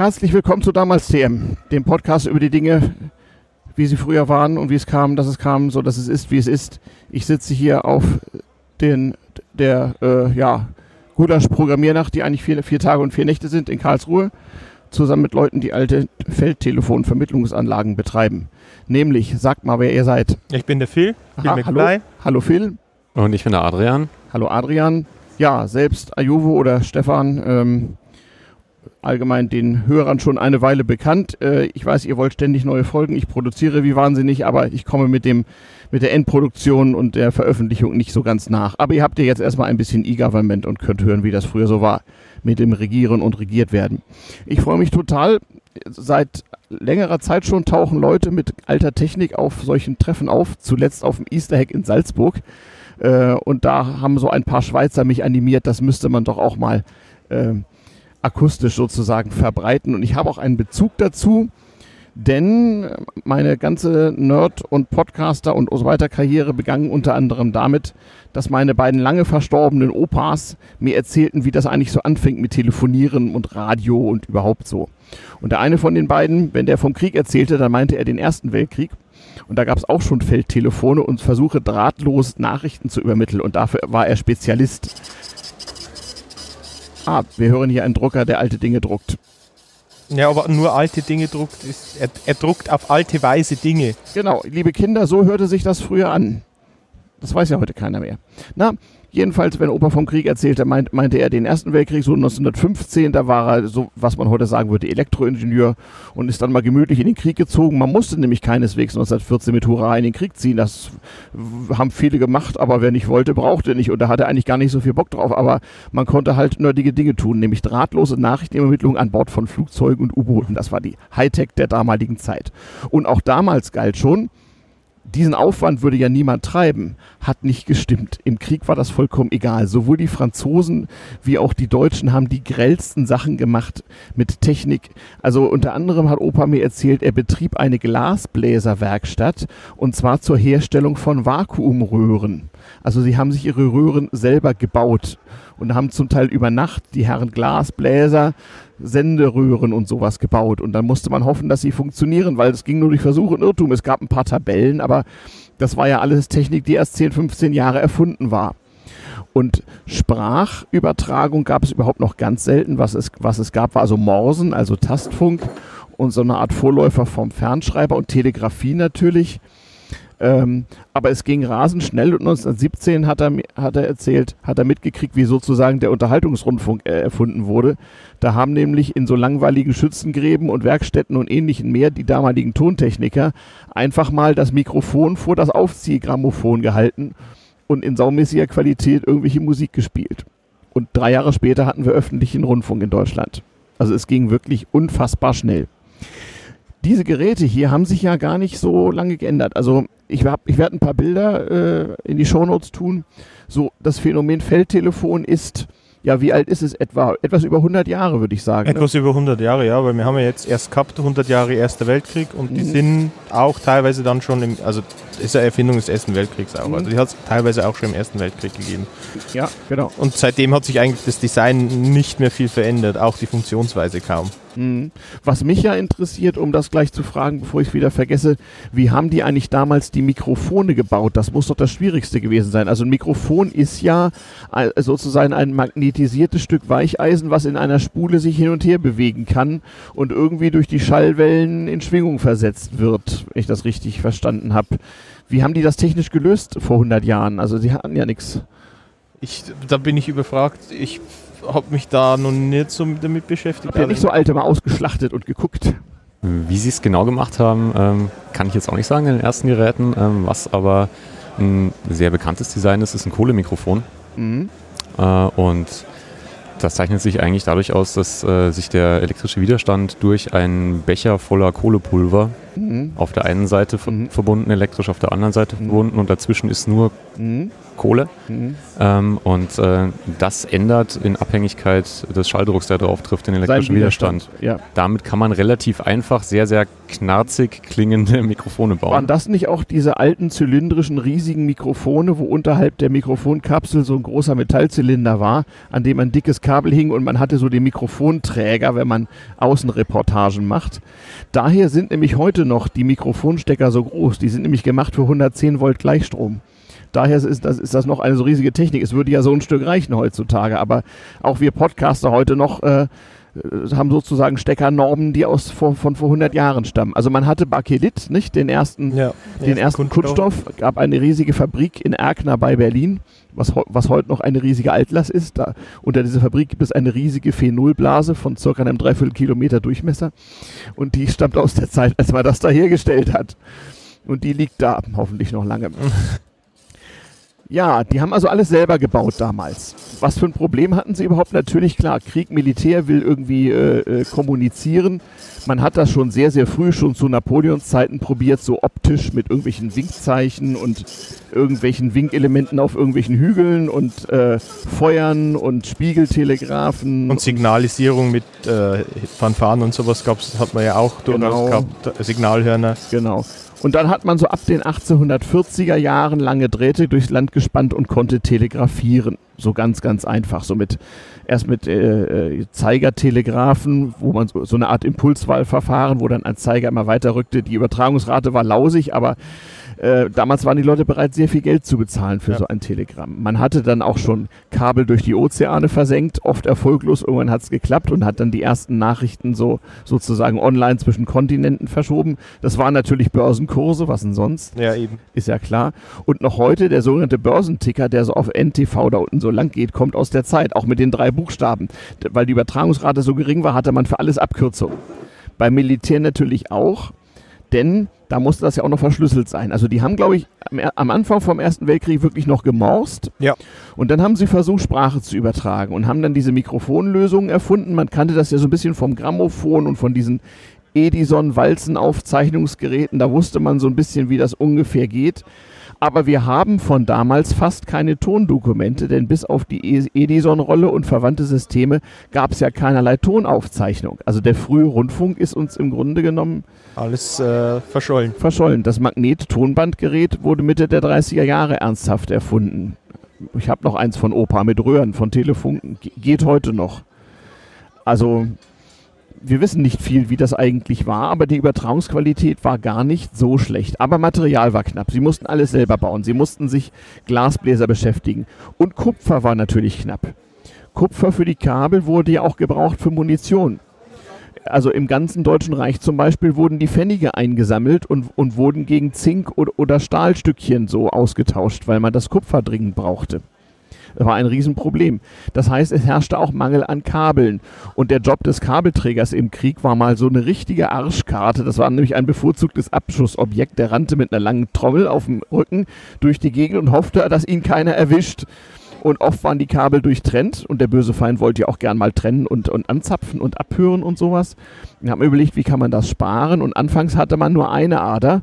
Herzlich willkommen zu Damals TM, dem Podcast über die Dinge, wie sie früher waren und wie es kam, dass es kam, so dass es ist, wie es ist. Ich sitze hier auf den, der, äh, ja, Gulasch-Programmiernacht, die eigentlich vier, vier Tage und vier Nächte sind in Karlsruhe, zusammen mit Leuten, die alte Feldtelefonvermittlungsanlagen betreiben. Nämlich, sagt mal, wer ihr seid. Ich bin der Phil, Phil Aha, hallo, hallo Phil. Und ich bin der Adrian. Hallo Adrian. Ja, selbst Ajuvo oder Stefan, ähm, allgemein den Hörern schon eine Weile bekannt. Äh, ich weiß, ihr wollt ständig neue Folgen. Ich produziere wie wahnsinnig, aber ich komme mit dem mit der Endproduktion und der Veröffentlichung nicht so ganz nach. Aber ihr habt ja jetzt erstmal ein bisschen E-Government und könnt hören, wie das früher so war mit dem Regieren und Regiert werden. Ich freue mich total. Seit längerer Zeit schon tauchen Leute mit alter Technik auf solchen Treffen auf. Zuletzt auf dem Easter Hack in Salzburg. Äh, und da haben so ein paar Schweizer mich animiert, das müsste man doch auch mal äh, akustisch sozusagen verbreiten. Und ich habe auch einen Bezug dazu, denn meine ganze Nerd- und Podcaster- und so weiter Karriere begann unter anderem damit, dass meine beiden lange verstorbenen Opas mir erzählten, wie das eigentlich so anfängt mit Telefonieren und Radio und überhaupt so. Und der eine von den beiden, wenn der vom Krieg erzählte, dann meinte er den Ersten Weltkrieg. Und da gab es auch schon Feldtelefone und Versuche, drahtlos Nachrichten zu übermitteln. Und dafür war er Spezialist. Ah, wir hören hier einen Drucker, der alte Dinge druckt. Ja, aber nur alte Dinge druckt. Ist, er, er druckt auf alte Weise Dinge. Genau, liebe Kinder, so hörte sich das früher an. Das weiß ja heute keiner mehr. Na, Jedenfalls, wenn Opa vom Krieg erzählte, meint, meinte er den Ersten Weltkrieg so 1915, da war er so, was man heute sagen würde, Elektroingenieur und ist dann mal gemütlich in den Krieg gezogen. Man musste nämlich keineswegs 1914 mit Hurra in den Krieg ziehen. Das haben viele gemacht, aber wer nicht wollte, brauchte nicht. Und da hatte eigentlich gar nicht so viel Bock drauf. Aber man konnte halt nerdige Dinge tun, nämlich drahtlose Nachrichtenübermittlung an Bord von Flugzeugen und U-Booten. Das war die Hightech der damaligen Zeit. Und auch damals galt schon, diesen Aufwand würde ja niemand treiben, hat nicht gestimmt. Im Krieg war das vollkommen egal. Sowohl die Franzosen wie auch die Deutschen haben die grellsten Sachen gemacht mit Technik. Also unter anderem hat Opa mir erzählt, er betrieb eine Glasbläserwerkstatt und zwar zur Herstellung von Vakuumröhren. Also sie haben sich ihre Röhren selber gebaut und haben zum Teil über Nacht die Herren Glasbläser Senderöhren und sowas gebaut. Und dann musste man hoffen, dass sie funktionieren, weil es ging nur durch Versuch und Irrtum. Es gab ein paar Tabellen, aber das war ja alles Technik, die erst 10, 15 Jahre erfunden war. Und Sprachübertragung gab es überhaupt noch ganz selten. Was es, was es gab, war also Morsen, also Tastfunk und so eine Art Vorläufer vom Fernschreiber und Telegrafie natürlich. Ähm, aber es ging rasend schnell und 1917 hat er, hat er erzählt, hat er mitgekriegt, wie sozusagen der Unterhaltungsrundfunk äh, erfunden wurde. Da haben nämlich in so langweiligen Schützengräben und Werkstätten und ähnlichen mehr die damaligen Tontechniker einfach mal das Mikrofon vor das Aufziehgrammophon gehalten und in saumäßiger Qualität irgendwelche Musik gespielt. Und drei Jahre später hatten wir öffentlichen Rundfunk in Deutschland. Also es ging wirklich unfassbar schnell diese Geräte hier haben sich ja gar nicht so lange geändert. Also ich, ich werde ein paar Bilder äh, in die Shownotes tun. So, das Phänomen Feldtelefon ist, ja, wie alt ist es etwa? Etwas über 100 Jahre, würde ich sagen. Ne? Etwas ne? über 100 Jahre, ja, weil wir haben ja jetzt erst gehabt 100 Jahre Erster Weltkrieg und die mhm. sind auch teilweise dann schon im, also ist eine Erfindung des Ersten Weltkriegs auch. Mhm. Also die hat es teilweise auch schon im Ersten Weltkrieg gegeben. Ja, genau. Und seitdem hat sich eigentlich das Design nicht mehr viel verändert, auch die Funktionsweise kaum. Mhm. Was mich ja interessiert, um das gleich zu fragen, bevor ich es wieder vergesse, wie haben die eigentlich damals die Mikrofone gebaut? Das muss doch das Schwierigste gewesen sein. Also ein Mikrofon ist ja äh, sozusagen ein magnetisiertes Stück Weicheisen, was in einer Spule sich hin und her bewegen kann und irgendwie durch die Schallwellen in Schwingung versetzt wird, wenn ich das richtig verstanden habe. Wie haben die das technisch gelöst vor 100 Jahren? Also sie hatten ja nichts. Ich, da bin ich überfragt. Ich habe mich da noch nicht so damit beschäftigt. Habt ihr nicht so alte mal ausgeschlachtet und geguckt? Wie sie es genau gemacht haben, ähm, kann ich jetzt auch nicht sagen in den ersten Geräten. Ähm, was aber ein sehr bekanntes Design ist, ist ein Kohlemikrofon. Mhm. Äh, und das zeichnet sich eigentlich dadurch aus, dass äh, sich der elektrische Widerstand durch einen Becher voller Kohlepulver Mhm. Auf der einen Seite mhm. verbunden, elektrisch, auf der anderen Seite mhm. verbunden und dazwischen ist nur mhm. Kohle. Mhm. Ähm, und äh, das ändert in Abhängigkeit des Schalldrucks, der drauf trifft, den elektrischen Widerstand. Widerstand. Ja. Damit kann man relativ einfach sehr, sehr knarzig klingende Mikrofone bauen. Waren das nicht auch diese alten zylindrischen, riesigen Mikrofone, wo unterhalb der Mikrofonkapsel so ein großer Metallzylinder war, an dem ein dickes Kabel hing und man hatte so den Mikrofonträger, wenn man Außenreportagen macht? Daher sind nämlich heute noch die Mikrofonstecker so groß. Die sind nämlich gemacht für 110 Volt Gleichstrom. Daher ist das, ist das noch eine so riesige Technik. Es würde ja so ein Stück reichen heutzutage, aber auch wir Podcaster heute noch äh, haben sozusagen Steckernormen, die aus von, von vor 100 Jahren stammen. Also man hatte Bakelit, nicht den ersten, ja, den ersten Kunststoff. Kunststoff, gab eine riesige Fabrik in Erkner bei Berlin, was, was heute noch eine riesige Altlass ist. Da, unter dieser Fabrik gibt es eine riesige Phenolblase von circa einem Dreiviertel Kilometer Durchmesser und die stammt aus der Zeit, als man das da hergestellt hat. Und die liegt da hoffentlich noch lange. Ja, die haben also alles selber gebaut damals. Was für ein Problem hatten sie überhaupt? Natürlich, klar, Krieg, Militär will irgendwie äh, äh, kommunizieren. Man hat das schon sehr, sehr früh, schon zu Napoleons Zeiten probiert, so optisch mit irgendwelchen Winkzeichen und irgendwelchen Winkelementen auf irgendwelchen Hügeln und äh, Feuern und Spiegeltelegraphen. Und Signalisierung mit äh, Fanfaren und sowas gab's, hat man ja auch durchaus genau. gehabt, Signalhörner. Genau. Und dann hat man so ab den 1840er Jahren lange Drähte durchs Land gespannt und konnte telegrafieren. So ganz, ganz einfach. So mit, erst mit äh, äh, Zeigertelegraphen, wo man so, so eine Art Impulswahlverfahren, wo dann ein Zeiger immer weiter rückte. Die Übertragungsrate war lausig, aber äh, damals waren die Leute bereit, sehr viel Geld zu bezahlen für ja. so ein Telegramm. Man hatte dann auch schon Kabel durch die Ozeane versenkt, oft erfolglos. Irgendwann hat es geklappt und hat dann die ersten Nachrichten so sozusagen online zwischen Kontinenten verschoben. Das waren natürlich Börsenkurse, was denn sonst? Ja, eben. Ist ja klar. Und noch heute der sogenannte Börsenticker, der so auf NTV da unten so lang geht, kommt aus der Zeit, auch mit den drei Buchstaben. Weil die Übertragungsrate so gering war, hatte man für alles Abkürzungen. Beim Militär natürlich auch, denn da musste das ja auch noch verschlüsselt sein. Also die haben, glaube ich, am Anfang vom Ersten Weltkrieg wirklich noch gemorst. Ja. Und dann haben sie versucht, Sprache zu übertragen und haben dann diese Mikrofonlösungen erfunden. Man kannte das ja so ein bisschen vom Grammophon und von diesen Edison-Walzenaufzeichnungsgeräten. Da wusste man so ein bisschen, wie das ungefähr geht. Aber wir haben von damals fast keine Tondokumente, denn bis auf die e- Edison-Rolle und verwandte Systeme gab es ja keinerlei Tonaufzeichnung. Also der frühe Rundfunk ist uns im Grunde genommen alles äh, verschollen. Verschollen. Das Magnet-Tonbandgerät wurde Mitte der 30er Jahre ernsthaft erfunden. Ich habe noch eins von Opa mit Röhren, von Telefunken. Ge geht heute noch. Also wir wissen nicht viel, wie das eigentlich war, aber die Übertragungsqualität war gar nicht so schlecht. Aber Material war knapp. Sie mussten alles selber bauen. Sie mussten sich Glasbläser beschäftigen. Und Kupfer war natürlich knapp. Kupfer für die Kabel wurde ja auch gebraucht für Munition. Also im ganzen Deutschen Reich zum Beispiel wurden die Pfennige eingesammelt und, und wurden gegen Zink oder, oder Stahlstückchen so ausgetauscht, weil man das Kupfer dringend brauchte. Das war ein Riesenproblem. Das heißt, es herrschte auch Mangel an Kabeln. Und der Job des Kabelträgers im Krieg war mal so eine richtige Arschkarte. Das war nämlich ein bevorzugtes Abschussobjekt. Der rannte mit einer langen Trommel auf dem Rücken durch die Gegend und hoffte, dass ihn keiner erwischt. Und oft waren die Kabel durchtrennt und der böse Feind wollte ja auch gern mal trennen und, und anzapfen und abhören und sowas. Wir haben überlegt, wie kann man das sparen und anfangs hatte man nur eine Ader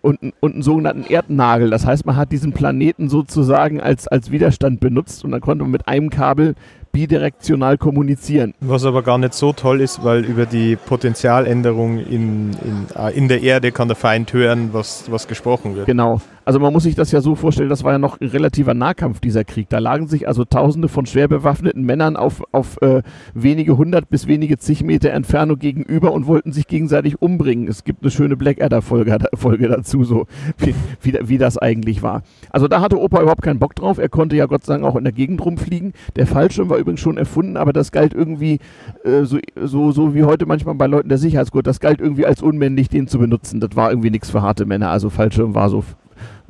und, und einen sogenannten Erdnagel. Das heißt, man hat diesen Planeten sozusagen als, als Widerstand benutzt und dann konnte man mit einem Kabel bidirektional kommunizieren. Was aber gar nicht so toll ist, weil über die Potenzialänderung in, in, äh, in der Erde kann der Feind hören, was, was gesprochen wird. Genau. Also man muss sich das ja so vorstellen, das war ja noch ein relativer Nahkampf, dieser Krieg. Da lagen sich also tausende von schwer bewaffneten Männern auf, auf äh, wenige hundert bis wenige zig Meter Entfernung gegenüber und wollten sich gegenseitig umbringen. Es gibt eine schöne Blackadder-Folge Folge dazu, so wie, wie, wie das eigentlich war. Also da hatte Opa überhaupt keinen Bock drauf. Er konnte ja Gott sei Dank auch in der Gegend rumfliegen. Der Fallschirm war übrigens schon erfunden, aber das galt irgendwie äh, so, so, so wie heute manchmal bei Leuten der Sicherheitsgurt, das galt irgendwie als unmännlich, den zu benutzen. Das war irgendwie nichts für harte Männer. Also Fallschirm war so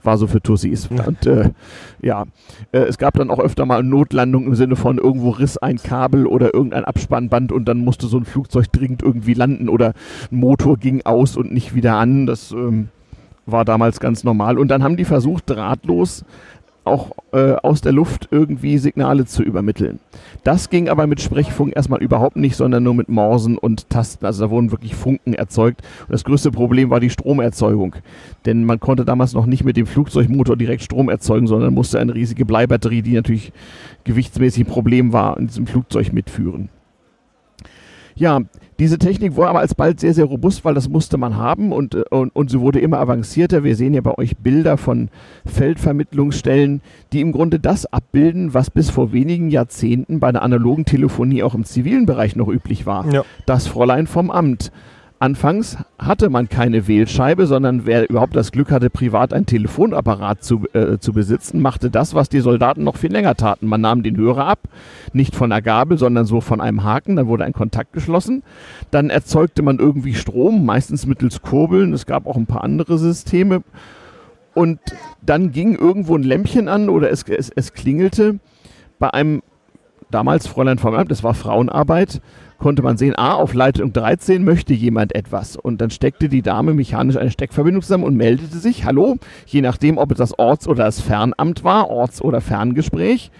war so für Tussis. Und äh, ja, äh, es gab dann auch öfter mal Notlandung im Sinne von irgendwo riss ein Kabel oder irgendein Abspannband und dann musste so ein Flugzeug dringend irgendwie landen oder ein Motor ging aus und nicht wieder an. Das ähm, war damals ganz normal. Und dann haben die versucht, drahtlos auch äh, aus der Luft irgendwie Signale zu übermitteln. Das ging aber mit Sprechfunk erstmal überhaupt nicht, sondern nur mit Morsen und Tasten. Also da wurden wirklich Funken erzeugt. Und das größte Problem war die Stromerzeugung. Denn man konnte damals noch nicht mit dem Flugzeugmotor direkt Strom erzeugen, sondern musste eine riesige Bleibatterie, die natürlich gewichtsmäßig ein Problem war, in diesem Flugzeug mitführen. Ja, diese Technik war aber alsbald sehr, sehr robust, weil das musste man haben und, äh, und, und sie wurde immer avancierter. Wir sehen ja bei euch Bilder von Feldvermittlungsstellen, die im Grunde das abbilden, was bis vor wenigen Jahrzehnten bei der analogen Telefonie auch im zivilen Bereich noch üblich war. Ja. Das Fräulein vom Amt. Anfangs hatte man keine Wählscheibe, sondern wer überhaupt das Glück hatte, privat ein Telefonapparat zu, äh, zu besitzen, machte das, was die Soldaten noch viel länger taten. Man nahm den Hörer ab, nicht von der Gabel, sondern so von einem Haken, dann wurde ein Kontakt geschlossen. Dann erzeugte man irgendwie Strom, meistens mittels Kurbeln. Es gab auch ein paar andere Systeme. Und dann ging irgendwo ein Lämpchen an oder es, es, es klingelte bei einem damals Fräulein vom Amt, das war Frauenarbeit, konnte man sehen, ah, auf Leitung 13 möchte jemand etwas. Und dann steckte die Dame mechanisch eine Steckverbindung zusammen und meldete sich, hallo, je nachdem, ob es das Orts- oder das Fernamt war, Orts- oder Ferngespräch.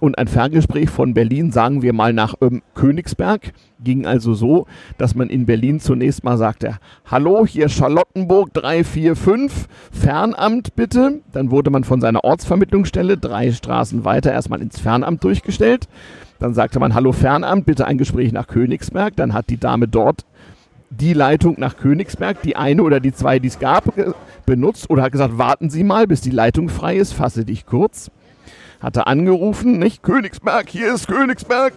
Und ein Ferngespräch von Berlin, sagen wir mal nach ähm, Königsberg, ging also so, dass man in Berlin zunächst mal sagte, hallo, hier Charlottenburg 345, Fernamt bitte. Dann wurde man von seiner Ortsvermittlungsstelle drei Straßen weiter erstmal ins Fernamt durchgestellt. Dann sagte man, hallo Fernamt, bitte ein Gespräch nach Königsberg. Dann hat die Dame dort die Leitung nach Königsberg, die eine oder die zwei, die es gab, benutzt oder hat gesagt, warten Sie mal, bis die Leitung frei ist, fasse dich kurz. Hatte angerufen, nicht Königsberg, hier ist Königsberg.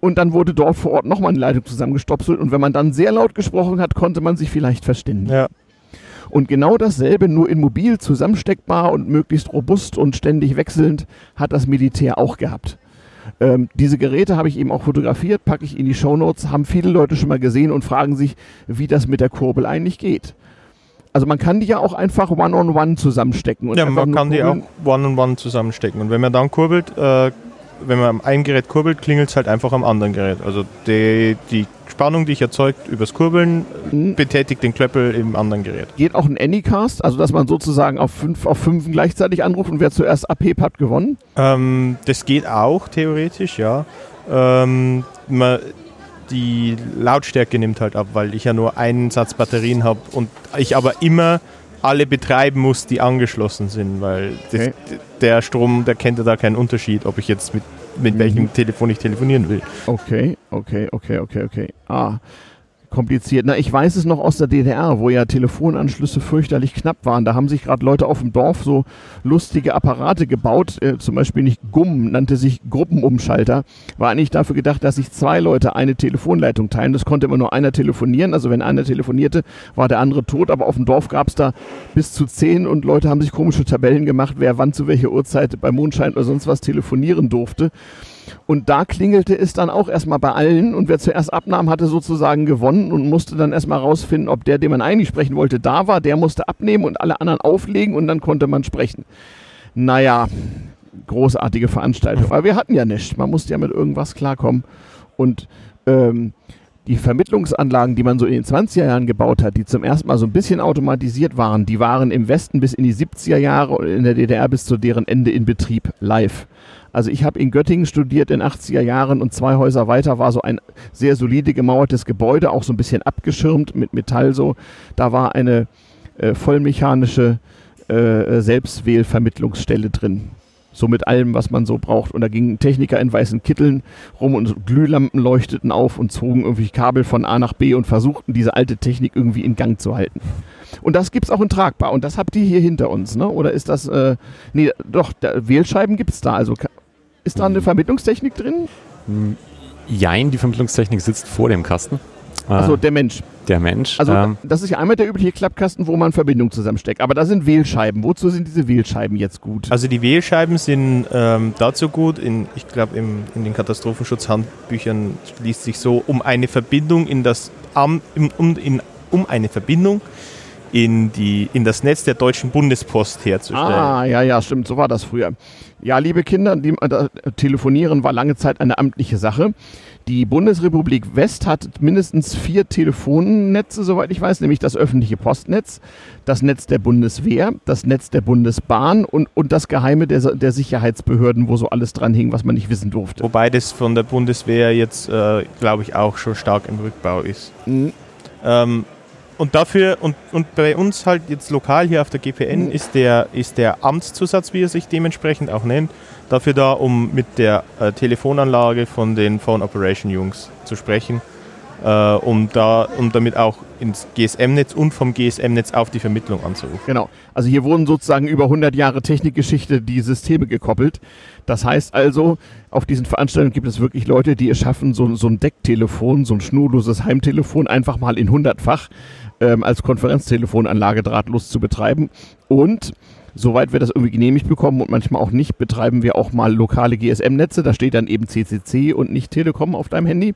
Und dann wurde dort vor Ort nochmal eine Leitung zusammengestopselt. Und wenn man dann sehr laut gesprochen hat, konnte man sich vielleicht verständigen. Ja. Und genau dasselbe, nur in mobil zusammensteckbar und möglichst robust und ständig wechselnd, hat das Militär auch gehabt. Ähm, diese Geräte habe ich eben auch fotografiert, packe ich in die Shownotes, haben viele Leute schon mal gesehen und fragen sich, wie das mit der Kurbel eigentlich geht. Also man kann die ja auch einfach one-on-one -on -one zusammenstecken. ja, man kann die auch one-on-one -on -one zusammenstecken. Und wenn man dann kurbelt, äh, wenn man am einen Gerät kurbelt, klingelt es halt einfach am anderen Gerät. Also die, die Spannung, die ich erzeugt übers Kurbeln, mhm. betätigt den Klöppel im anderen Gerät. Geht auch ein Anycast, also dass man sozusagen auf fünf, auf fünf gleichzeitig anruft und wer zuerst abhebt, hat gewonnen? Ähm, das geht auch theoretisch, ja. Ähm, man, die Lautstärke nimmt halt ab, weil ich ja nur einen Satz Batterien habe und ich aber immer alle betreiben muss, die angeschlossen sind, weil okay. das, der Strom, der kennt ja da keinen Unterschied, ob ich jetzt mit, mit mhm. welchem Telefon ich telefonieren will. Okay, okay, okay, okay, okay. Ah, kompliziert. Na, ich weiß es noch aus der DDR, wo ja Telefonanschlüsse fürchterlich knapp waren. Da haben sich gerade Leute auf dem Dorf so lustige Apparate gebaut. Äh, zum Beispiel nicht GUM, nannte sich Gruppenumschalter. War eigentlich dafür gedacht, dass sich zwei Leute eine Telefonleitung teilen. Das konnte immer nur einer telefonieren. Also wenn einer telefonierte, war der andere tot. Aber auf dem Dorf gab es da bis zu zehn und Leute haben sich komische Tabellen gemacht, wer wann zu welcher Uhrzeit bei Mondschein oder sonst was telefonieren durfte. Und da klingelte es dann auch erstmal bei allen und wer zuerst abnahm, hatte sozusagen gewonnen und musste dann erstmal rausfinden, ob der, den man eigentlich sprechen wollte, da war. Der musste abnehmen und alle anderen auflegen und dann konnte man sprechen. Naja, großartige Veranstaltung. Aber wir hatten ja nichts. Man musste ja mit irgendwas klarkommen. Und ähm, die Vermittlungsanlagen, die man so in den 20er Jahren gebaut hat, die zum ersten Mal so ein bisschen automatisiert waren, die waren im Westen bis in die 70er Jahre und in der DDR bis zu deren Ende in Betrieb live. Also ich habe in Göttingen studiert in 80er Jahren und zwei Häuser weiter war so ein sehr solide gemauertes Gebäude, auch so ein bisschen abgeschirmt mit Metall so. Da war eine äh, vollmechanische äh, Selbstwählvermittlungsstelle drin. So mit allem, was man so braucht. Und da gingen Techniker in weißen Kitteln rum und Glühlampen leuchteten auf und zogen irgendwie Kabel von A nach B und versuchten, diese alte Technik irgendwie in Gang zu halten. Und das gibt es auch in tragbar. Und das habt ihr hier hinter uns, ne? Oder ist das, äh, nee, doch, da, Wählscheiben gibt es da. Also ist da eine Vermittlungstechnik drin? Jein, die Vermittlungstechnik sitzt vor dem Kasten. Also der Mensch. Der Mensch. Also ähm, das ist ja einmal der übliche Klappkasten, wo man Verbindung zusammensteckt. Aber da sind Wählscheiben. Wozu sind diese Wählscheiben jetzt gut? Also die Wählscheiben sind ähm, dazu gut, in, ich glaube in den Katastrophenschutzhandbüchern liest sich so, um eine Verbindung in das um, in, um eine Verbindung in, die, in das Netz der Deutschen Bundespost herzustellen. Ah, ja, ja, stimmt, so war das früher. Ja, liebe Kinder, die, äh, telefonieren war lange Zeit eine amtliche Sache. Die Bundesrepublik West hat mindestens vier Telefonnetze, soweit ich weiß, nämlich das öffentliche Postnetz, das Netz der Bundeswehr, das Netz der Bundesbahn und, und das Geheime der, der Sicherheitsbehörden, wo so alles dran hing, was man nicht wissen durfte. Wobei das von der Bundeswehr jetzt, äh, glaube ich, auch schon stark im Rückbau ist. Mhm. Ähm, und dafür, und, und bei uns halt jetzt lokal hier auf der GPN Mhm. ist, der, ist der Amtszusatz, wie er sich dementsprechend auch nennt, dafür da, um mit der äh, Telefonanlage von den Phone Operation Jungs zu sprechen, äh, um, da, um damit auch ins GSM-Netz und vom GSM-Netz auf die Vermittlung anzurufen. Genau. Also hier wurden sozusagen über 100 Jahre Technikgeschichte die Systeme gekoppelt. Das heißt also, auf diesen Veranstaltungen gibt es wirklich Leute, die es schaffen, so, so ein Decktelefon, so ein schnurloses Heimtelefon einfach mal in hundertfach ähm, als Konferenztelefonanlage drahtlos zu betreiben. Und soweit wir das irgendwie genehmigt bekommen und manchmal auch nicht, betreiben wir auch mal lokale GSM-Netze. Da steht dann eben CCC und nicht Telekom auf deinem Handy.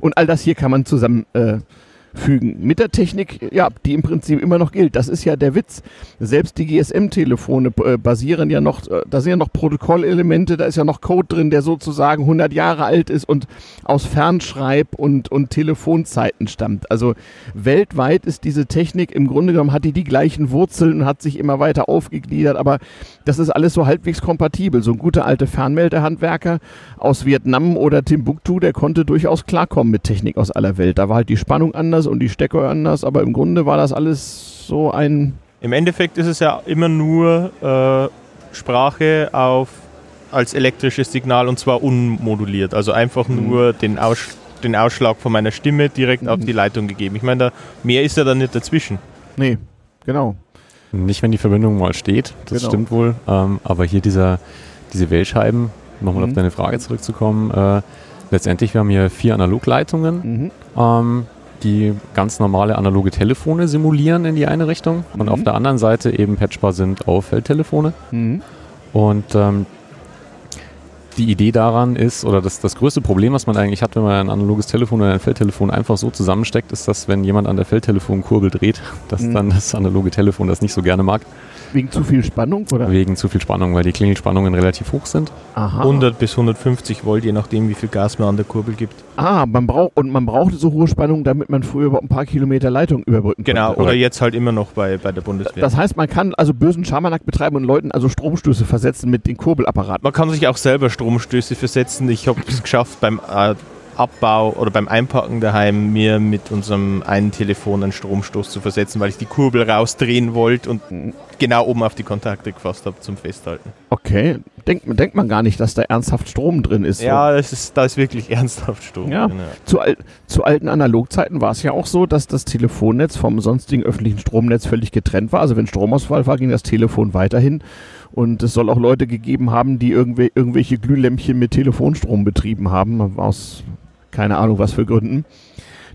Und all das hier kann man zusammen äh, fügen. Mit der Technik, ja, die im Prinzip immer noch gilt. Das ist ja der Witz. Selbst die GSM-Telefone äh, basieren ja noch, äh, da sind ja noch Protokollelemente, da ist ja noch Code drin, der sozusagen 100 Jahre alt ist und aus Fernschreib- und, und Telefonzeiten stammt. Also weltweit ist diese Technik, im Grunde genommen hat die die gleichen Wurzeln und hat sich immer weiter aufgegliedert, aber das ist alles so halbwegs kompatibel. So ein guter alter Fernmeldehandwerker aus Vietnam oder Timbuktu, der konnte durchaus klarkommen mit Technik aus aller Welt. Da war halt die Spannung anders und die Stecker anders, aber im Grunde war das alles so ein. Im Endeffekt ist es ja immer nur äh, Sprache auf, als elektrisches Signal und zwar unmoduliert. Also einfach Mhm. nur den, Aus, den Ausschlag von meiner Stimme direkt auf Mhm. die Leitung gegeben. Ich meine, da, mehr ist ja dann nicht dazwischen. Nee, genau. Nicht, wenn die Verbindung mal steht, das Genau. stimmt wohl. Ähm, aber hier dieser, diese Wählscheiben, nochmal Mhm. auf deine Frage zurückzukommen, äh, letztendlich, wir haben hier vier Analogleitungen, Mhm. ähm, die ganz normale analoge Telefone simulieren in die eine Richtung und Mhm. auf der anderen Seite eben patchbar sind auf Feldtelefone. Mhm. Und ähm, die Idee daran ist, oder das, das größte Problem, was man eigentlich hat, wenn man ein analoges Telefon oder ein Feldtelefon einfach so zusammensteckt, ist, dass wenn jemand an der Feldtelefonkurbel dreht, dass Mhm. dann das analoge Telefon das nicht so gerne mag, Wegen zu viel Spannung, oder? wegen zu viel Spannung, weil die Klingelspannungen relativ hoch sind. Aha. 100 bis 150 Volt, je nachdem, wie viel Gas man an der Kurbel gibt. Ah, man braucht und man brauchte so hohe Spannung, damit man früher über ein paar Kilometer Leitung überbrücken Genau, konnte. oder jetzt halt immer noch bei, bei der Bundeswehr. Das heißt, man kann also bösen Schabernack betreiben und Leuten also Stromstöße versetzen mit den Kurbelapparaten. Man kann sich auch selber Stromstöße versetzen. Ich habe es geschafft beim äh, Abbau oder beim Einpacken daheim, mir mit unserem einen Telefon einen Stromstoß zu versetzen, weil ich die Kurbel rausdrehen wollte und genau oben auf die Kontakte gefasst habe zum Festhalten. Okay, denkt, denkt man gar nicht, dass da ernsthaft Strom drin ist. Ja, das ist, da ist wirklich ernsthaft Strom. Ja. drin, Zu, al zu alten Analogzeiten war es ja auch so, dass das Telefonnetz vom sonstigen öffentlichen Stromnetz völlig getrennt war. Also wenn Stromausfall war, ging das Telefon weiterhin. Und es soll auch Leute gegeben haben, die irgendw irgendwelche Glühlämpchen mit Telefonstrom betrieben haben, aus keine Ahnung was für Gründen.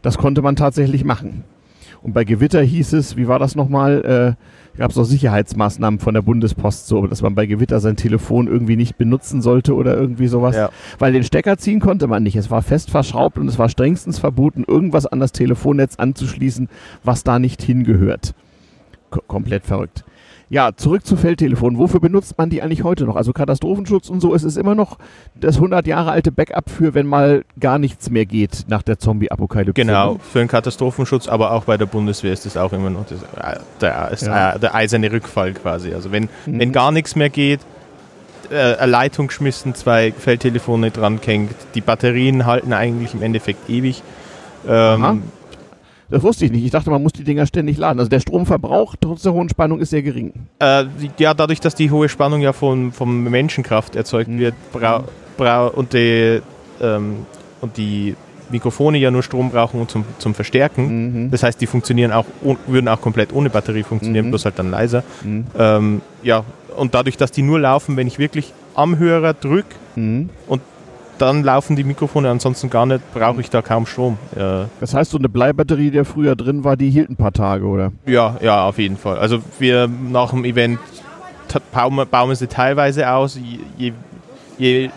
Das konnte man tatsächlich machen. Und bei Gewitter hieß es, wie war das nochmal, äh, gab es auch Sicherheitsmaßnahmen von der Bundespost, so dass man bei Gewitter sein Telefon irgendwie nicht benutzen sollte oder irgendwie sowas. Ja. Weil den Stecker ziehen konnte man nicht. Es war fest verschraubt und es war strengstens verboten, irgendwas an das Telefonnetz anzuschließen, was da nicht hingehört. Ko komplett verrückt. Ja, zurück zu Feldtelefonen. Wofür benutzt man die eigentlich heute noch? Also Katastrophenschutz und so. Es ist immer noch das 100 Jahre alte Backup für, wenn mal gar nichts mehr geht nach der Zombie-Apokalypse. Genau, für den Katastrophenschutz, aber auch bei der Bundeswehr ist das auch immer noch das, äh, der, ist, Ja. äh, der eiserne Rückfall quasi. Also wenn, Mhm. wenn gar nichts mehr geht, äh, eine Leitung geschmissen, zwei Feldtelefone dran gehängt, die Batterien halten eigentlich im Endeffekt ewig. Ähm, Das wusste ich nicht. Ich dachte, man muss die Dinger ständig laden. Also der Stromverbrauch trotz der hohen Spannung ist sehr gering. äh, ja, dadurch, dass die hohe Spannung ja von, von Menschenkraft erzeugt Mhm. wird brau, brau, und, die, ähm, und die Mikrofone ja nur Strom brauchen um zum, zum Verstärken. Mhm. Das heißt, die funktionieren auch, würden auch komplett ohne Batterie funktionieren, Mhm. bloß halt dann leiser. Mhm. Ähm, ja, und dadurch, dass die nur laufen, wenn ich wirklich am Hörer drücke, Mhm. Dann laufen die Mikrofone, ansonsten gar nicht, brauche ich da kaum Strom. Ja, Das heißt, so eine Bleibatterie, die früher drin war, die hielt ein paar Tage, oder? ja, ja, auf jeden Fall. Also wir nach dem Event bauen, bauen sie teilweise aus. Je, je, je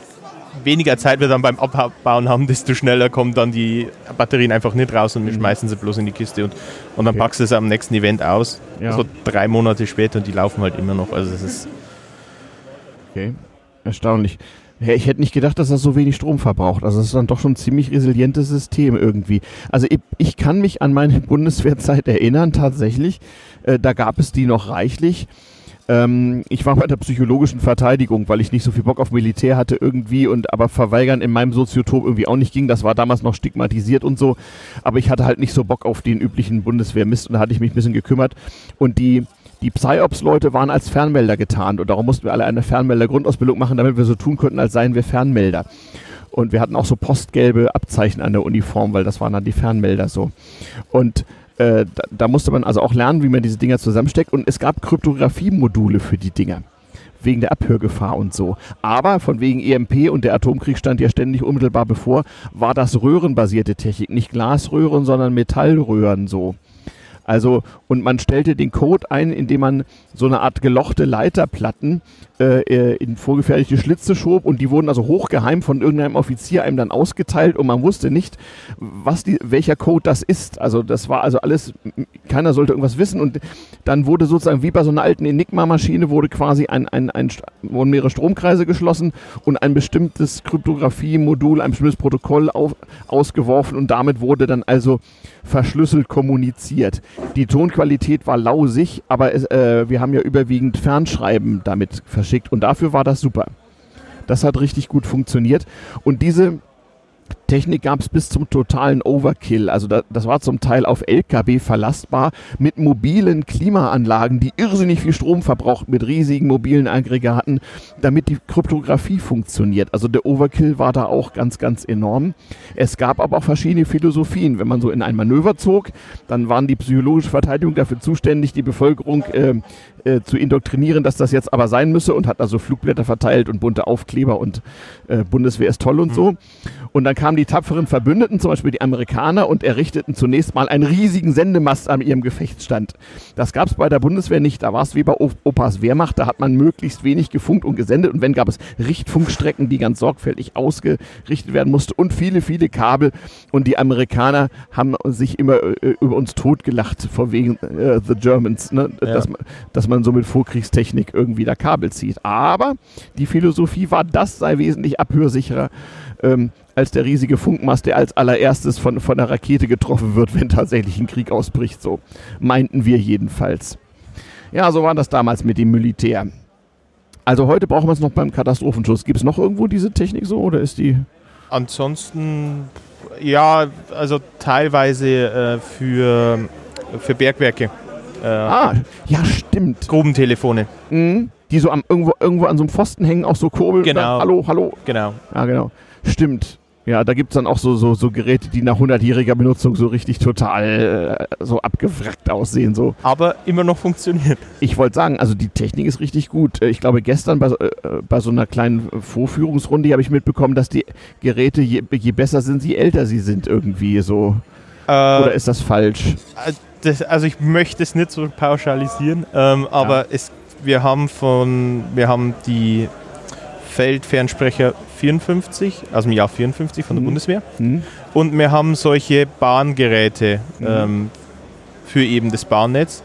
weniger Zeit wir dann beim Abbauen haben, desto schneller kommen dann die Batterien einfach nicht raus und wir Mhm. schmeißen sie bloß in die Kiste und, und dann Okay. packst du es am nächsten Event aus. Ja. So drei Monate später und die laufen halt immer noch. Also es ist Okay, erstaunlich. Ja, ich hätte nicht gedacht, dass das so wenig Strom verbraucht. Also es ist dann doch schon ein ziemlich resilientes System irgendwie. Also ich, ich kann mich an meine Bundeswehrzeit erinnern, tatsächlich. Äh, da gab es die noch reichlich. Ähm, ich war bei der psychologischen Verteidigung, weil ich nicht so viel Bock auf Militär hatte irgendwie und aber verweigern in meinem Soziotop irgendwie auch nicht ging. Das war damals noch stigmatisiert und so. Aber ich hatte halt nicht so Bock auf den üblichen Bundeswehrmist und da hatte ich mich ein bisschen gekümmert. Und die, die Psyops-Leute waren als Fernmelder getarnt und darum mussten wir alle eine Fernmelder-Grundausbildung machen, damit wir so tun könnten, als seien wir Fernmelder. Und wir hatten auch so postgelbe Abzeichen an der Uniform, weil das waren dann die Fernmelder so. Und äh, da, da musste man also auch lernen, wie man diese Dinger zusammensteckt. Und es gab Kryptographie-Module für die Dinger. Wegen der Abhörgefahr und so. Aber von wegen EMP und der Atomkrieg stand ja ständig unmittelbar bevor, war das röhrenbasierte Technik. Nicht Glasröhren, sondern Metallröhren so. Also, und man stellte den Code ein, indem man so eine Art gelochte Leiterplatten äh, äh, in vorgefertigte Schlitze schob und die wurden also hochgeheim von irgendeinem Offizier einem dann ausgeteilt und man wusste nicht, was die, welcher Code das ist. Also das war also alles, keiner sollte irgendwas wissen und dann wurde sozusagen wie bei so einer alten Enigma-Maschine wurde quasi ein, ein, ein, wurden mehrere Stromkreise geschlossen und ein bestimmtes Kryptographie-Modul, ein bestimmtes Protokoll auf, ausgeworfen und damit wurde dann also verschlüsselt kommuniziert. Die Tonqualität war lausig, aber es, äh, wir haben ja überwiegend Fernschreiben damit verschickt und dafür war das super. Das hat richtig gut funktioniert und diese Technik gab es bis zum totalen Overkill. Also da, das war zum Teil auf LKW verlastbar mit mobilen Klimaanlagen, die irrsinnig viel Strom verbraucht, mit riesigen mobilen Aggregaten, damit die Kryptographie funktioniert. Also der Overkill war da auch ganz, ganz enorm. Es gab aber auch verschiedene Philosophien. Wenn man so in ein Manöver zog, dann waren die psychologische Verteidigung dafür zuständig, die Bevölkerung äh, äh, zu indoktrinieren, dass das jetzt aber sein müsse und hat also Flugblätter verteilt und bunte Aufkleber und äh, Bundeswehr ist toll und so. Und dann kamen die tapferen Verbündeten, zum Beispiel die Amerikaner, und errichteten zunächst mal einen riesigen Sendemast an ihrem Gefechtsstand. Das gab es bei der Bundeswehr nicht. Da war es wie bei Opas Wehrmacht. Da hat man möglichst wenig gefunkt und gesendet. Und wenn gab es Richtfunkstrecken, die ganz sorgfältig ausgerichtet werden mussten und viele, viele Kabel. Und die Amerikaner haben sich immer äh, über uns totgelacht, vor wegen äh, The Germans, ne? Ja. dass, man- dass man so mit Vorkriegstechnik irgendwie da Kabel zieht. Aber die Philosophie war, das sei wesentlich abhörsicherer ähm, als der riesige Funkmast, der als allererstes von, von der Rakete getroffen wird, wenn tatsächlich ein Krieg ausbricht. So meinten wir jedenfalls. Ja, so war das damals mit dem Militär. Also heute brauchen wir es noch beim Katastrophenschutz. Gibt es noch irgendwo diese Technik so oder ist die... ansonsten, ja, also teilweise äh, für, für Bergwerke. Äh, Ah, ja stimmt. Grubentelefone, Mhm. Die so am, irgendwo, irgendwo an so einem Pfosten hängen, auch so kurbeln. und Genau. Dann, hallo, hallo. genau. Ja, genau. Stimmt. Ja, da gibt es dann auch so, so, so Geräte, die nach 100-jähriger Benutzung so richtig total äh, so abgewrackt aussehen. So. Aber immer noch funktioniert. Ich wollte sagen, also die Technik ist richtig gut. Äh, Ich glaube, gestern bei, so- äh, bei so einer kleinen Vorführungsrunde habe ich mitbekommen, dass die Geräte, je, je besser sind, je älter sie sind irgendwie so. Äh, Oder ist das falsch? das, also ich möchte es nicht so pauschalisieren, ähm, aber es, wir haben von, wir haben die Feldfernsprecher 54, aus dem Jahr 54 von der Mhm. Bundeswehr. Hm? Und wir haben solche Bahngeräte Mhm. ähm, für eben das Bahnnetz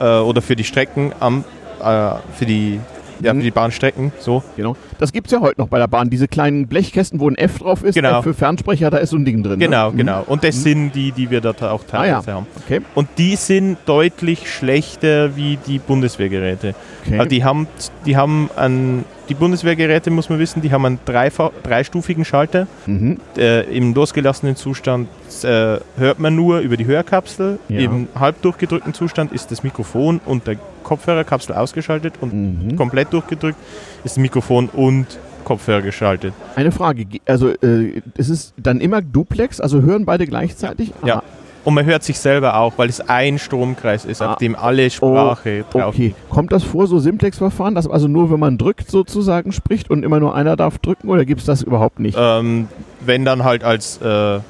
äh, oder für die Strecken am, äh, für die, ja, Mhm. für die Bahnstrecken. So. Genau. Das gibt es ja heute noch bei der Bahn. Diese kleinen Blechkästen, wo ein F drauf ist. Genau. F für Fernsprecher, da ist so ein Ding drin. Genau, ne? genau. Und das Mhm. sind die, die wir dort auch Ah ja. teilweise haben. Okay. Und die sind deutlich schlechter wie die Bundeswehrgeräte. okay. Also die haben, die haben einen, die Bundeswehrgeräte, muss man wissen, die haben einen dreistufigen Schalter. mhm. Äh, Im losgelassenen Zustand äh, hört man nur über die Hörkapsel. Ja. Im halb durchgedrückten Zustand ist das Mikrofon und der Kopfhörerkapsel ausgeschaltet und Mhm. komplett durchgedrückt ist Mikrofon und Kopfhörer geschaltet. Eine Frage. Ge- Also, äh, ist es dann immer Duplex? Also hören beide gleichzeitig? Ja. Und man hört sich selber auch, weil es ein Stromkreis ist, Ah. auf dem alle Sprache drauf Okay. Kommt das vor, so Simplex-Verfahren, dass also nur wenn man drückt sozusagen spricht und immer nur einer darf drücken oder gibt es das überhaupt nicht? Ähm, wenn dann halt als, äh,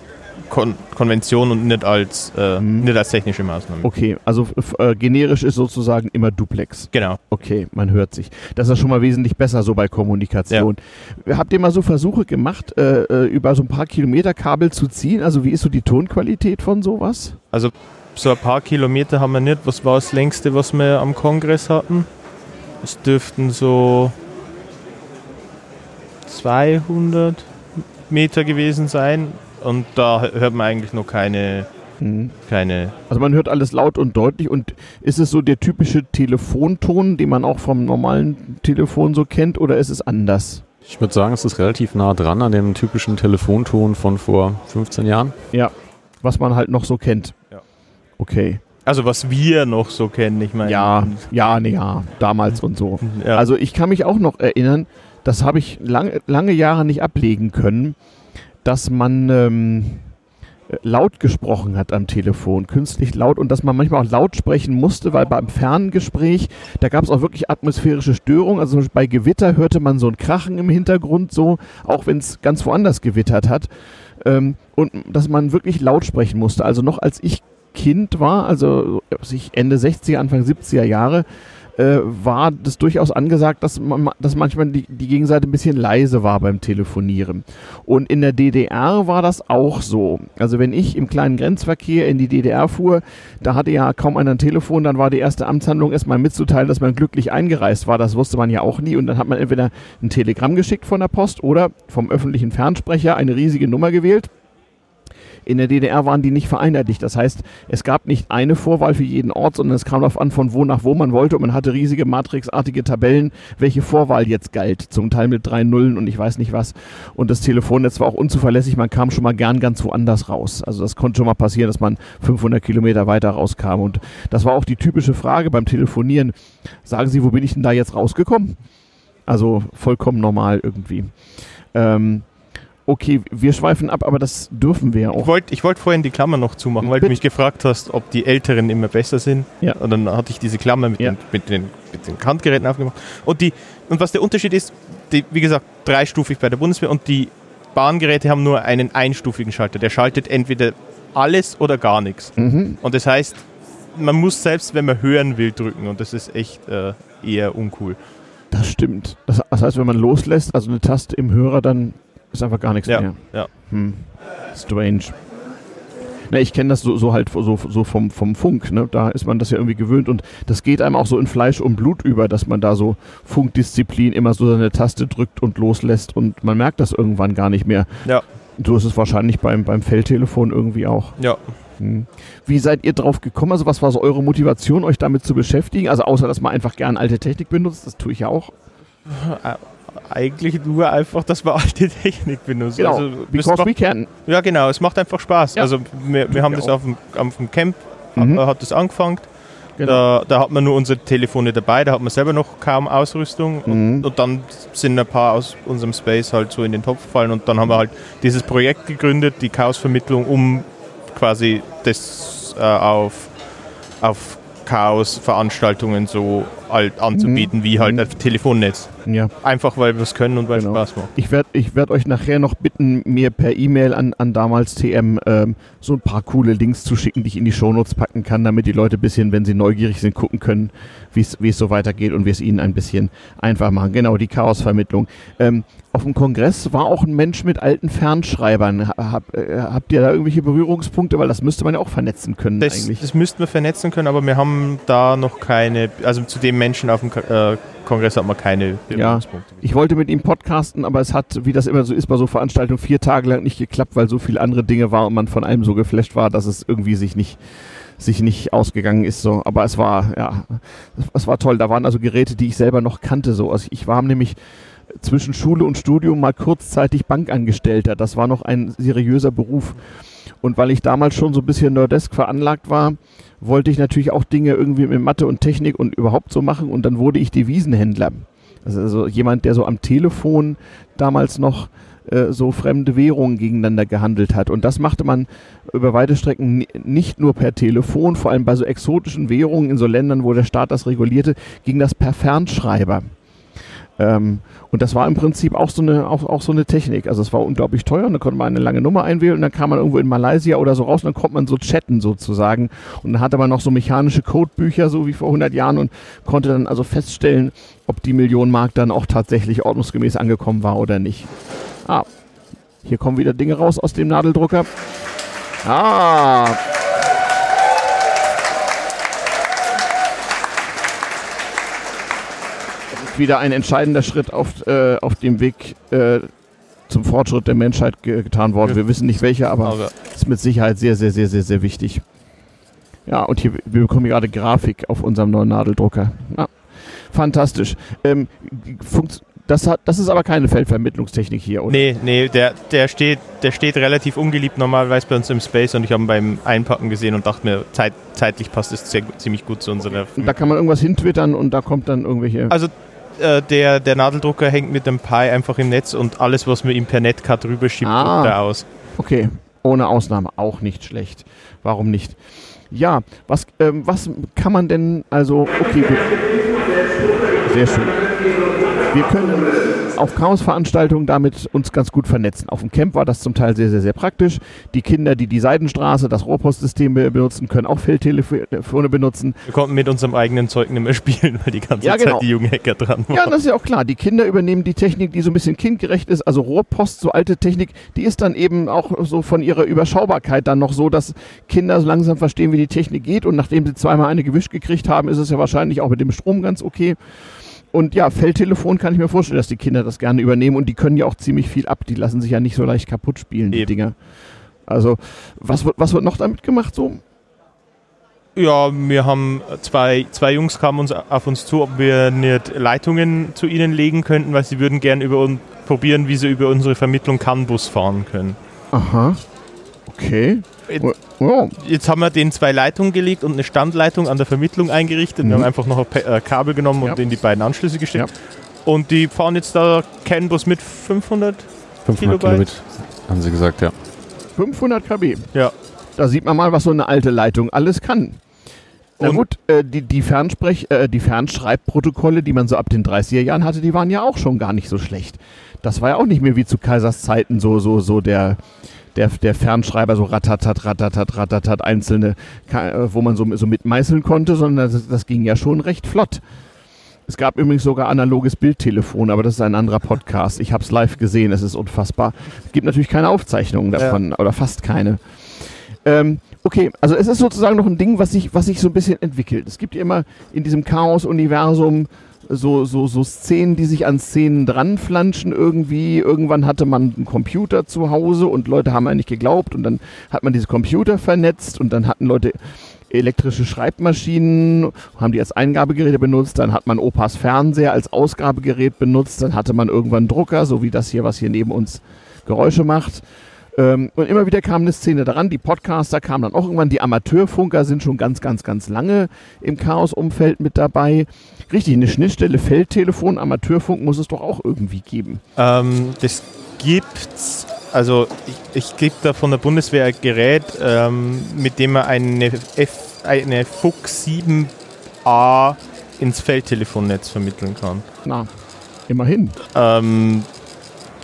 Kon Konvention und nicht als, äh, Mhm. nicht als technische Maßnahme. Okay, also äh, generisch ist sozusagen immer Duplex. Genau. Okay, man hört sich. Das ist schon mal wesentlich besser so bei Kommunikation. Habt ihr mal so Versuche gemacht, äh, äh, über so ein paar Kilometer Kabel zu ziehen? Also wie ist so die Tonqualität von sowas? Also so ein paar Kilometer haben wir nicht. Was war das längste, was wir am Kongress hatten? Es dürften so 200 Meter gewesen sein. Und da hört man eigentlich noch keine, Mhm. keine Also man hört alles laut und deutlich und ist es so der typische Telefonton, den man auch vom normalen Telefon so kennt oder ist es anders? Ich würde sagen, es ist relativ nah dran an dem typischen Telefonton von vor 15 Jahren. Was man halt noch so kennt. Ja. Okay. Also was wir noch so kennen, ich meine. Ja, ja, ne, ja, damals und so. ja. Also ich kann mich auch noch erinnern, das habe ich lange, lange Jahre nicht ablegen können, dass man ähm, laut gesprochen hat am Telefon, künstlich laut und dass man manchmal auch laut sprechen musste, weil beim Ferngespräch, da gab es auch wirklich atmosphärische Störungen. Also bei Gewitter hörte man so ein Krachen im Hintergrund so, auch wenn es ganz woanders gewittert hat. Ähm, und dass man wirklich laut sprechen musste. Also noch als ich Kind war, also ich Ende 60er, Anfang 70er Jahre, äh, war das durchaus angesagt, dass, man, dass manchmal die, die Gegenseite ein bisschen leise war beim Telefonieren. Und in der DDR war das auch so. Also wenn ich im kleinen Grenzverkehr in die DDR fuhr, da hatte ja kaum einer ein Telefon, dann war die erste Amtshandlung erstmal mitzuteilen, dass man glücklich eingereist war. Das wusste man ja auch nie. Und dann hat man entweder ein Telegramm geschickt von der Post oder vom öffentlichen Fernsprecher eine riesige Nummer gewählt. In der DDR waren die nicht vereinheitlicht. Das heißt, es gab nicht eine Vorwahl für jeden Ort, sondern es kam darauf an, von wo nach wo man wollte. Und man hatte riesige matrixartige Tabellen, welche Vorwahl jetzt galt. Zum Teil mit drei Nullen und ich weiß nicht was. Und das Telefonnetz war auch unzuverlässig. Man kam schon mal gern ganz woanders raus. Also das konnte schon mal passieren, dass man 500 Kilometer weiter rauskam. Und das war auch die typische Frage beim Telefonieren. Sagen Sie, wo bin ich denn da jetzt rausgekommen? Also vollkommen normal irgendwie. Ähm, okay, wir schweifen ab, aber das dürfen wir ja Ich auch. wollte ich wollt vorhin die Klammer noch zumachen, weil Bitte. du mich gefragt hast, ob die Älteren immer besser sind. Ja. Und dann hatte ich diese Klammer mit, Ja. den, mit, den, mit den Kantgeräten aufgemacht. Und, die, und was der Unterschied ist, die, wie gesagt, dreistufig bei der Bundeswehr und die Bahngeräte haben nur einen einstufigen Schalter. Der schaltet entweder alles oder gar nichts. Mhm. Und das heißt, man muss selbst, wenn man hören will, drücken. Und das ist echt äh, eher uncool. Das stimmt. Das heißt, wenn man loslässt, also eine Taste im Hörer, dann ist einfach gar nichts Ja, mehr. ja. Hm. Strange. Na, ich kenne das so, so halt so, so vom, vom Funk. Ne? Da ist man das ja irgendwie gewöhnt und das geht einem auch so in Fleisch und Blut über, dass man da so Funkdisziplin immer so seine Taste drückt und loslässt und man merkt das irgendwann gar nicht mehr. Ja. So ist es wahrscheinlich beim, beim Feldtelefon irgendwie auch. Ja. Hm. Wie seid ihr drauf gekommen? Also was war so eure Motivation, euch damit zu beschäftigen? Also außer, dass man einfach gern alte Technik benutzt, das tue ich ja auch. Eigentlich nur einfach, dass man alte Technik benutzt. Genau, Also, because we can. ja, genau, es macht einfach Spaß. Ja. Also wir, wir haben wir das auf dem, auf dem Camp, Mhm. hat das angefangen. Genau. Da, da hat man nur unsere Telefone dabei, da hat man selber noch kaum Ausrüstung. Und, Mhm. und dann sind ein paar aus unserem Space halt so in den Topf gefallen. Und dann haben wir halt dieses Projekt gegründet, die Chaosvermittlung, um quasi das äh, auf, auf Chaos-Veranstaltungen so halt anzubieten, wie halt Mhm. ein Telefonnetz. Ja. Einfach weil wir es können und weil es Genau. Spaß macht. Ich werde ich werd euch nachher noch bitten, mir per E-Mail an, an damals TM ähm, so ein paar coole Links zu schicken, die ich in die Shownotes packen kann, damit die Leute ein bisschen, wenn sie neugierig sind, gucken können, wie es so weitergeht und wir es ihnen ein bisschen einfach machen. Genau, die Chaosvermittlung. Ähm, auf dem Kongress war auch ein Mensch mit alten Fernschreibern. Ha- Hab, äh, habt ihr da irgendwelche Berührungspunkte? Weil das müsste man ja auch vernetzen können Das, eigentlich. das müssten wir vernetzen können, aber wir haben da noch keine, also zu dem Menschen auf dem äh, Kongress hat man keine Berührungspunkte. Ich wollte mit ihm podcasten, aber es hat, wie das immer so ist bei so Veranstaltungen, vier Tage lang nicht geklappt, weil so viele andere Dinge waren und man von einem so geflasht war, dass es irgendwie sich nicht, sich nicht ausgegangen ist. So. Aber es war, ja, es war toll. Da waren also Geräte, die ich selber noch kannte. So. Also ich war nämlich zwischen Schule und Studium mal kurzzeitig Bankangestellter. Das war noch ein seriöser Beruf. Und weil ich damals schon so ein bisschen nerdesk veranlagt war, wollte ich natürlich auch Dinge irgendwie mit Mathe und Technik und überhaupt so machen. Und dann wurde ich Devisenhändler. Also, also jemand, der so am Telefon damals noch äh, so fremde Währungen gegeneinander gehandelt hat. Und das machte man über weite Strecken ni- nicht nur per Telefon, vor allem bei so exotischen Währungen in so Ländern, wo der Staat das regulierte, ging das per Fernschreiber. Ähm, und das war im Prinzip auch so, eine, auch, auch so eine Technik. Also es war unglaublich teuer und dann konnte man eine lange Nummer einwählen und dann kam man irgendwo in Malaysia oder so raus und dann konnte man so chatten sozusagen. Und dann hatte man noch so mechanische Codebücher, so wie vor 100 Jahren und konnte dann also feststellen, ob die Million Mark dann auch tatsächlich ordnungsgemäß angekommen war oder nicht. Ah, hier kommen wieder Dinge raus aus dem Nadeldrucker. Ah, wieder ein entscheidender Schritt auf, äh, auf dem Weg äh, zum Fortschritt der Menschheit ge getan worden. Wir wissen nicht welcher, aber, aber ist mit Sicherheit sehr, sehr, sehr, sehr, sehr wichtig. Ja, und hier, wir bekommen gerade Grafik auf unserem neuen Nadeldrucker. Ja, fantastisch. Ähm, das, hat, das ist aber keine Feldvermittlungstechnik hier, oder? Nee, nee, der, der, steht, der steht relativ ungeliebt normalerweise bei uns im Space und ich habe ihn beim Einpacken gesehen und dachte mir, zeit, zeitlich passt es ziemlich gut zu unserer. Da kann man irgendwas hintwittern und da kommt dann irgendwelche. Also äh, der, der Nadeldrucker hängt mit dem Pi einfach im Netz und alles, was man ihm per Netcard rüberschiebt, ah, druckt er aus. Okay, ohne Ausnahme. Auch nicht schlecht. Warum nicht? Ja, was, ähm, was kann man denn, also, okay, sehr schön. Wir können auf Chaos-Veranstaltungen damit uns ganz gut vernetzen. Auf dem Camp war das zum Teil sehr, sehr, sehr praktisch. Die Kinder, die die Seidenstraße, das Rohrpostsystem benutzen, können auch Feldtelefone benutzen. Wir konnten mit unserem eigenen Zeug nicht mehr spielen, weil die ganze ja, genau. Zeit die jungen Hacker dran waren. Ja, das ist ja auch klar. Die Kinder übernehmen die Technik, die so ein bisschen kindgerecht ist. Also Rohrpost, so alte Technik, die ist dann eben auch so von ihrer Überschaubarkeit dann noch so, dass Kinder so langsam verstehen, wie die Technik geht. Und nachdem sie zweimal eine gewischt gekriegt haben, ist es ja wahrscheinlich auch mit dem Strom ganz okay. Und ja, Feldtelefon kann ich mir vorstellen, dass die Kinder das gerne übernehmen und die können ja auch ziemlich viel ab. Die lassen sich ja nicht so leicht kaputt spielen, die Eben. Dinger. Also, was wird, was wird noch damit gemacht so? Ja, wir haben zwei, zwei Jungs kamen uns auf uns zu, ob wir nicht Leitungen zu ihnen legen könnten, weil sie würden gerne über uns probieren, wie sie über unsere Vermittlung CAN-Bus fahren können. Aha. Okay. Jetzt, oh. jetzt haben wir den zwei Leitungen gelegt und eine Standleitung an der Vermittlung eingerichtet. Mhm. Wir haben einfach noch ein äh, Kabel genommen und ja. in die beiden Anschlüsse gesteckt. Ja. Und die fahren jetzt da CAN-Bus mit 500, 500 Kilobyte. Kilobit, haben sie gesagt, ja. 500 KB. Ja. Da sieht man mal, was so eine alte Leitung alles kann. Na gut, äh, die, die, Fernsprech, äh, die Fernschreibprotokolle, die man so ab den 30er Jahren hatte, die waren ja auch schon gar nicht so schlecht. Das war ja auch nicht mehr wie zu Kaisers Zeiten so, so, so der, der, der Fernschreiber so ratatat, ratatat, ratatat, einzelne, äh, wo man so, so mitmeißeln konnte, sondern das, das ging ja schon recht flott. Es gab übrigens sogar analoges Bildtelefon, aber das ist ein anderer Podcast. Ich habe es live gesehen, es ist unfassbar. Es gibt natürlich keine Aufzeichnungen davon ja. oder fast keine. Ähm, okay, also es ist sozusagen noch ein Ding, was sich, was sich so ein bisschen entwickelt. Es gibt immer in diesem Chaos-Universum so, so, so Szenen, die sich an Szenen dranflanschen irgendwie. Irgendwann hatte man einen Computer zu Hause und Leute haben eigentlich geglaubt und dann hat man diese Computer vernetzt und dann hatten Leute elektrische Schreibmaschinen, haben die als Eingabegeräte benutzt, dann hat man Opas Fernseher als Ausgabegerät benutzt, dann hatte man irgendwann Drucker, so wie das hier, was hier neben uns Geräusche macht. Ähm, und immer wieder kam eine Szene daran, die Podcaster kamen dann auch irgendwann, die Amateurfunker sind schon ganz, ganz, ganz lange im Chaos-Umfeld mit dabei. Richtig, eine Schnittstelle Feldtelefon, Amateurfunk muss es doch auch irgendwie geben. Ähm, das gibt's. Also ich, ich kriege da von der Bundeswehr ein Gerät, ähm, mit dem man eine, F, eine Fuchs 7a ins Feldtelefonnetz vermitteln kann. Na, immerhin. Ähm,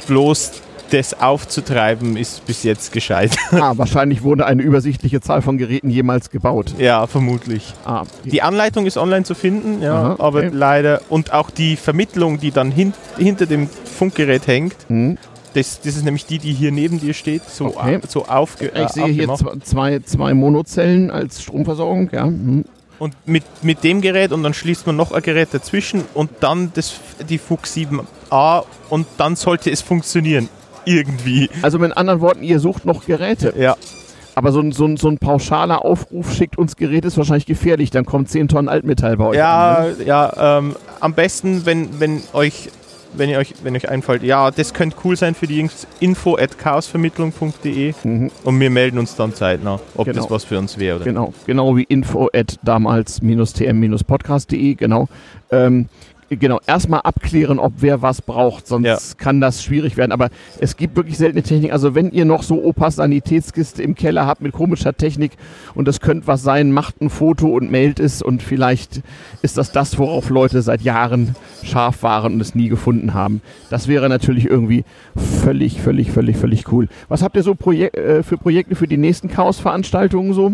bloß das aufzutreiben ist bis jetzt gescheit. Ah, wahrscheinlich wurde eine übersichtliche Zahl von Geräten jemals gebaut. Ja, vermutlich. Ah, die Anleitung ist online zu finden, ja, Aha, aber okay. leider und auch die Vermittlung, die dann hin, hinter dem Funkgerät hängt. Mhm. Das, das, ist nämlich die, die hier neben dir steht, so, okay. so aufge Ich sehe hier zwei, zwei Monozellen als Stromversorgung, ja. Mhm. Und mit, mit dem Gerät und dann schließt man noch ein Gerät dazwischen und dann das, die Fuchs 7a und dann sollte es funktionieren. Irgendwie. Also mit anderen Worten, ihr sucht noch Geräte. Ja. Aber so ein, so, ein, so ein pauschaler Aufruf schickt uns Geräte ist wahrscheinlich gefährlich. Dann kommen 10 Tonnen Altmetall bei euch. Ja, an, ne? ja ähm, am besten, wenn, wenn euch wenn ihr euch, wenn euch einfällt, ja, das könnte cool sein für die Jungs, info at chaosvermittlung.de mhm. und wir melden uns dann zeitnah, ob genau. das was für uns wäre. Genau, genau wie info at damals-tm-podcast.de, genau. Ähm, genau, erstmal abklären, ob wer was braucht, sonst Ja. kann das schwierig werden. Aber es gibt wirklich seltene Technik. Also wenn ihr noch so Opas Sanitätskiste im Keller habt mit komischer Technik und es könnte was sein, macht ein Foto und mailt es und vielleicht ist das das, worauf Leute seit Jahren scharf waren und es nie gefunden haben. Das wäre natürlich irgendwie völlig, völlig, völlig, völlig cool. Was habt ihr so Projek äh, für Projekte für die nächsten Chaos-Veranstaltungen so?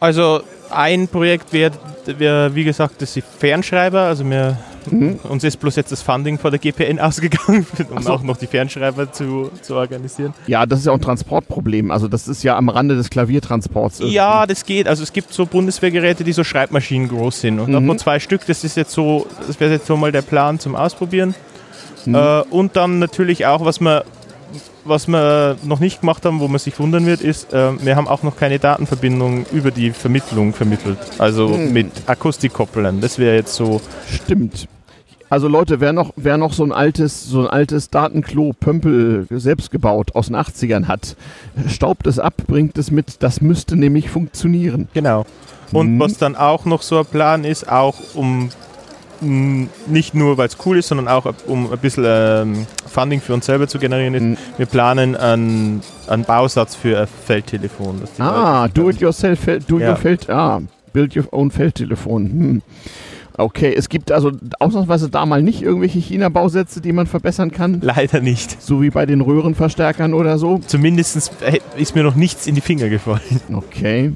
Also ein Projekt wäre, wär, wie gesagt, das die Fernschreiber. Also wir, Mhm. uns ist bloß jetzt das Funding von der GPN ausgegangen, um so. auch noch die Fernschreiber zu, zu organisieren. Ja, das ist ja auch ein Transportproblem. Also das ist ja am Rande des Klaviertransports. irgendwie. Ja, das geht. Also es gibt so Bundeswehrgeräte, die so Schreibmaschinen groß sind. Und Mhm. davon zwei Stück, das ist jetzt so, das wäre jetzt so mal der Plan zum Ausprobieren. Mhm. Äh, und dann natürlich auch, was wir, was wir noch nicht gemacht haben, wo man sich wundern wird, ist, äh, wir haben auch noch keine Datenverbindung über die Vermittlung vermittelt. Also Mhm. mit Akustikkoppeln. Das wäre jetzt so. Stimmt. Also Leute, wer noch, wer noch so ein altes, so ein altes Datenklo Pömpel selbst gebaut aus den 80ern hat, staubt es ab, bringt es mit. Das müsste nämlich funktionieren. Genau. Und Mhm. was dann auch noch so ein Plan ist, auch um nicht nur, weil es cool ist, sondern auch um ein bisschen ähm, Funding für uns selber zu generieren, ist, Mhm. wir planen einen, einen Bausatz für ein Feldtelefon. Ah, Leute- do it yourself, do Ja. your Feld, ah, build your own Feldtelefon. Hm. Okay, es gibt also ausnahmsweise da mal nicht irgendwelche China-Bausätze, die man verbessern kann, Leider nicht. so wie bei den Röhrenverstärkern oder so. Zumindest ist mir noch nichts in die Finger gefallen. Okay.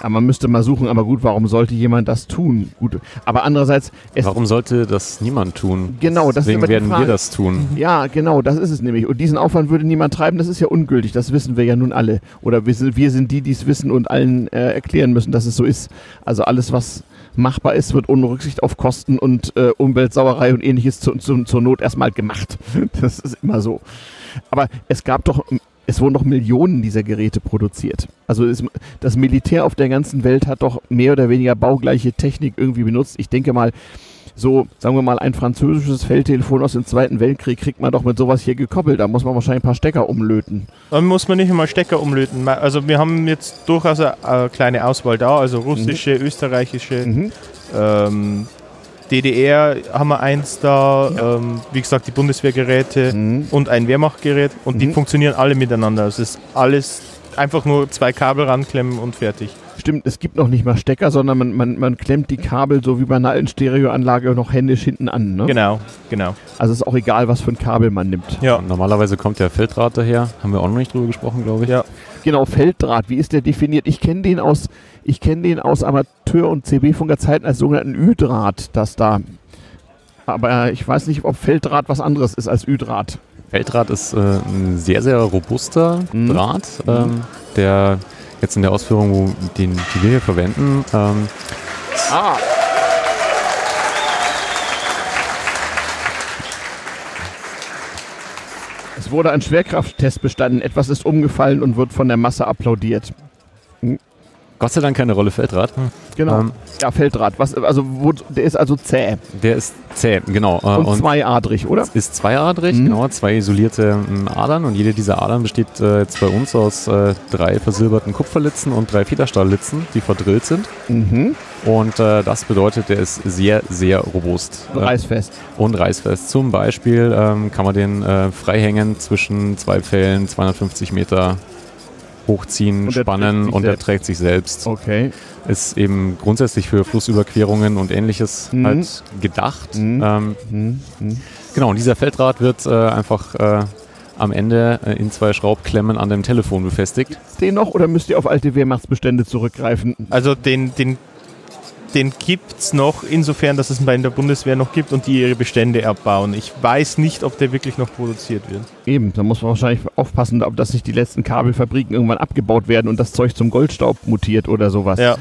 Aber man müsste mal suchen, aber gut, warum sollte jemand das tun? Gut. Aber andererseits, Warum sollte das niemand tun? Genau, das ist Deswegen die werden wir Frage. das tun. ja, genau, das ist es nämlich. Und diesen Aufwand würde niemand treiben, das ist ja ungültig, das wissen wir ja nun alle. Oder wir sind, wir sind die, die es wissen und allen äh, erklären müssen, dass es so ist. Also alles, was machbar ist, wird ohne Rücksicht auf Kosten und äh, Umweltsauerei und ähnliches zu, zu, zur Not erstmal gemacht. Das ist immer so. Aber es gab doch, es wurden doch Millionen dieser Geräte produziert. Also es, das Militär auf der ganzen Welt hat doch mehr oder weniger baugleiche Technik irgendwie benutzt. Ich denke mal, so, sagen wir mal, ein französisches Feldtelefon aus dem Zweiten Weltkrieg kriegt man doch mit sowas hier gekoppelt. Da muss man wahrscheinlich ein paar Stecker umlöten. Dann muss man nicht einmal Stecker umlöten. Also wir haben jetzt durchaus eine, eine kleine Auswahl da, also russische, österreichische, Mhm. ähm, DDR haben wir eins da, ähm, wie gesagt die Bundeswehrgeräte Mhm. und ein Wehrmachtgerät und die Mhm. funktionieren alle miteinander. Also Es ist alles einfach nur zwei Kabel ranklemmen und fertig. Stimmt, es gibt noch nicht mal Stecker, sondern man, man, man klemmt die Kabel so wie bei einer alten Stereoanlage noch händisch hinten an. Ne? Genau, genau. Also es ist auch egal, was für ein Kabel man nimmt. Ja. Normalerweise kommt der Felddraht daher. Haben wir auch noch nicht drüber gesprochen, glaube ich. Ja. Genau, Felddraht, wie ist der definiert? Ich kenne den aus, ich kenne den aus Amateur- und CB-Funkerzeiten als sogenannten Ü-Draht, das da. Aber ich weiß nicht, ob Felddraht was anderes ist als Ü-Draht. Felddraht ist äh, ein sehr, sehr robuster Mhm. Draht, ähm, der jetzt in der Ausführung, wo den, die wir hier verwenden, ähm, Ah. Es wurde ein Schwerkrafttest bestanden. Etwas ist umgefallen und wird von der Masse applaudiert. Gott sei Dank keine Rolle Felddraht. Genau. Ähm, ja, Felddraht. Was, also, wo, der ist also zäh der ist zäh, genau. Äh, und, zweiadrig, oder? ist zweiadrig, Mhm. genau, zwei isolierte ähm, Adern und jede dieser Adern besteht äh, jetzt bei uns aus äh, drei versilberten Kupferlitzen und drei Federstahllitzen, die verdrillt sind. Mhm. Und äh, das bedeutet, der ist sehr, sehr robust äh, Reißfest. und reißfest. Zum Beispiel ähm, kann man den äh, freihängen zwischen zwei Pfählen 250 Meter hochziehen, Und spannen und er trägt sich selbst. Okay. Ist eben grundsätzlich für Flussüberquerungen und ähnliches Mhm. halt gedacht. Mhm. Ähm, Mhm. Mhm. Genau, und dieser Feldrad wird äh, einfach äh, am Ende äh, in zwei Schraubklemmen an dem Telefon befestigt. Den noch oder müsst ihr auf alte Wehrmachtsbestände zurückgreifen? Also den, den, den gibt es noch, insofern, dass es ihn bei der Bundeswehr noch gibt und die ihre Bestände abbauen. Ich weiß nicht, ob der wirklich noch produziert wird. Eben, da muss man wahrscheinlich aufpassen, ob das nicht die letzten Kabelfabriken irgendwann abgebaut werden und das Zeug zum Goldstaub mutiert oder sowas. Ja.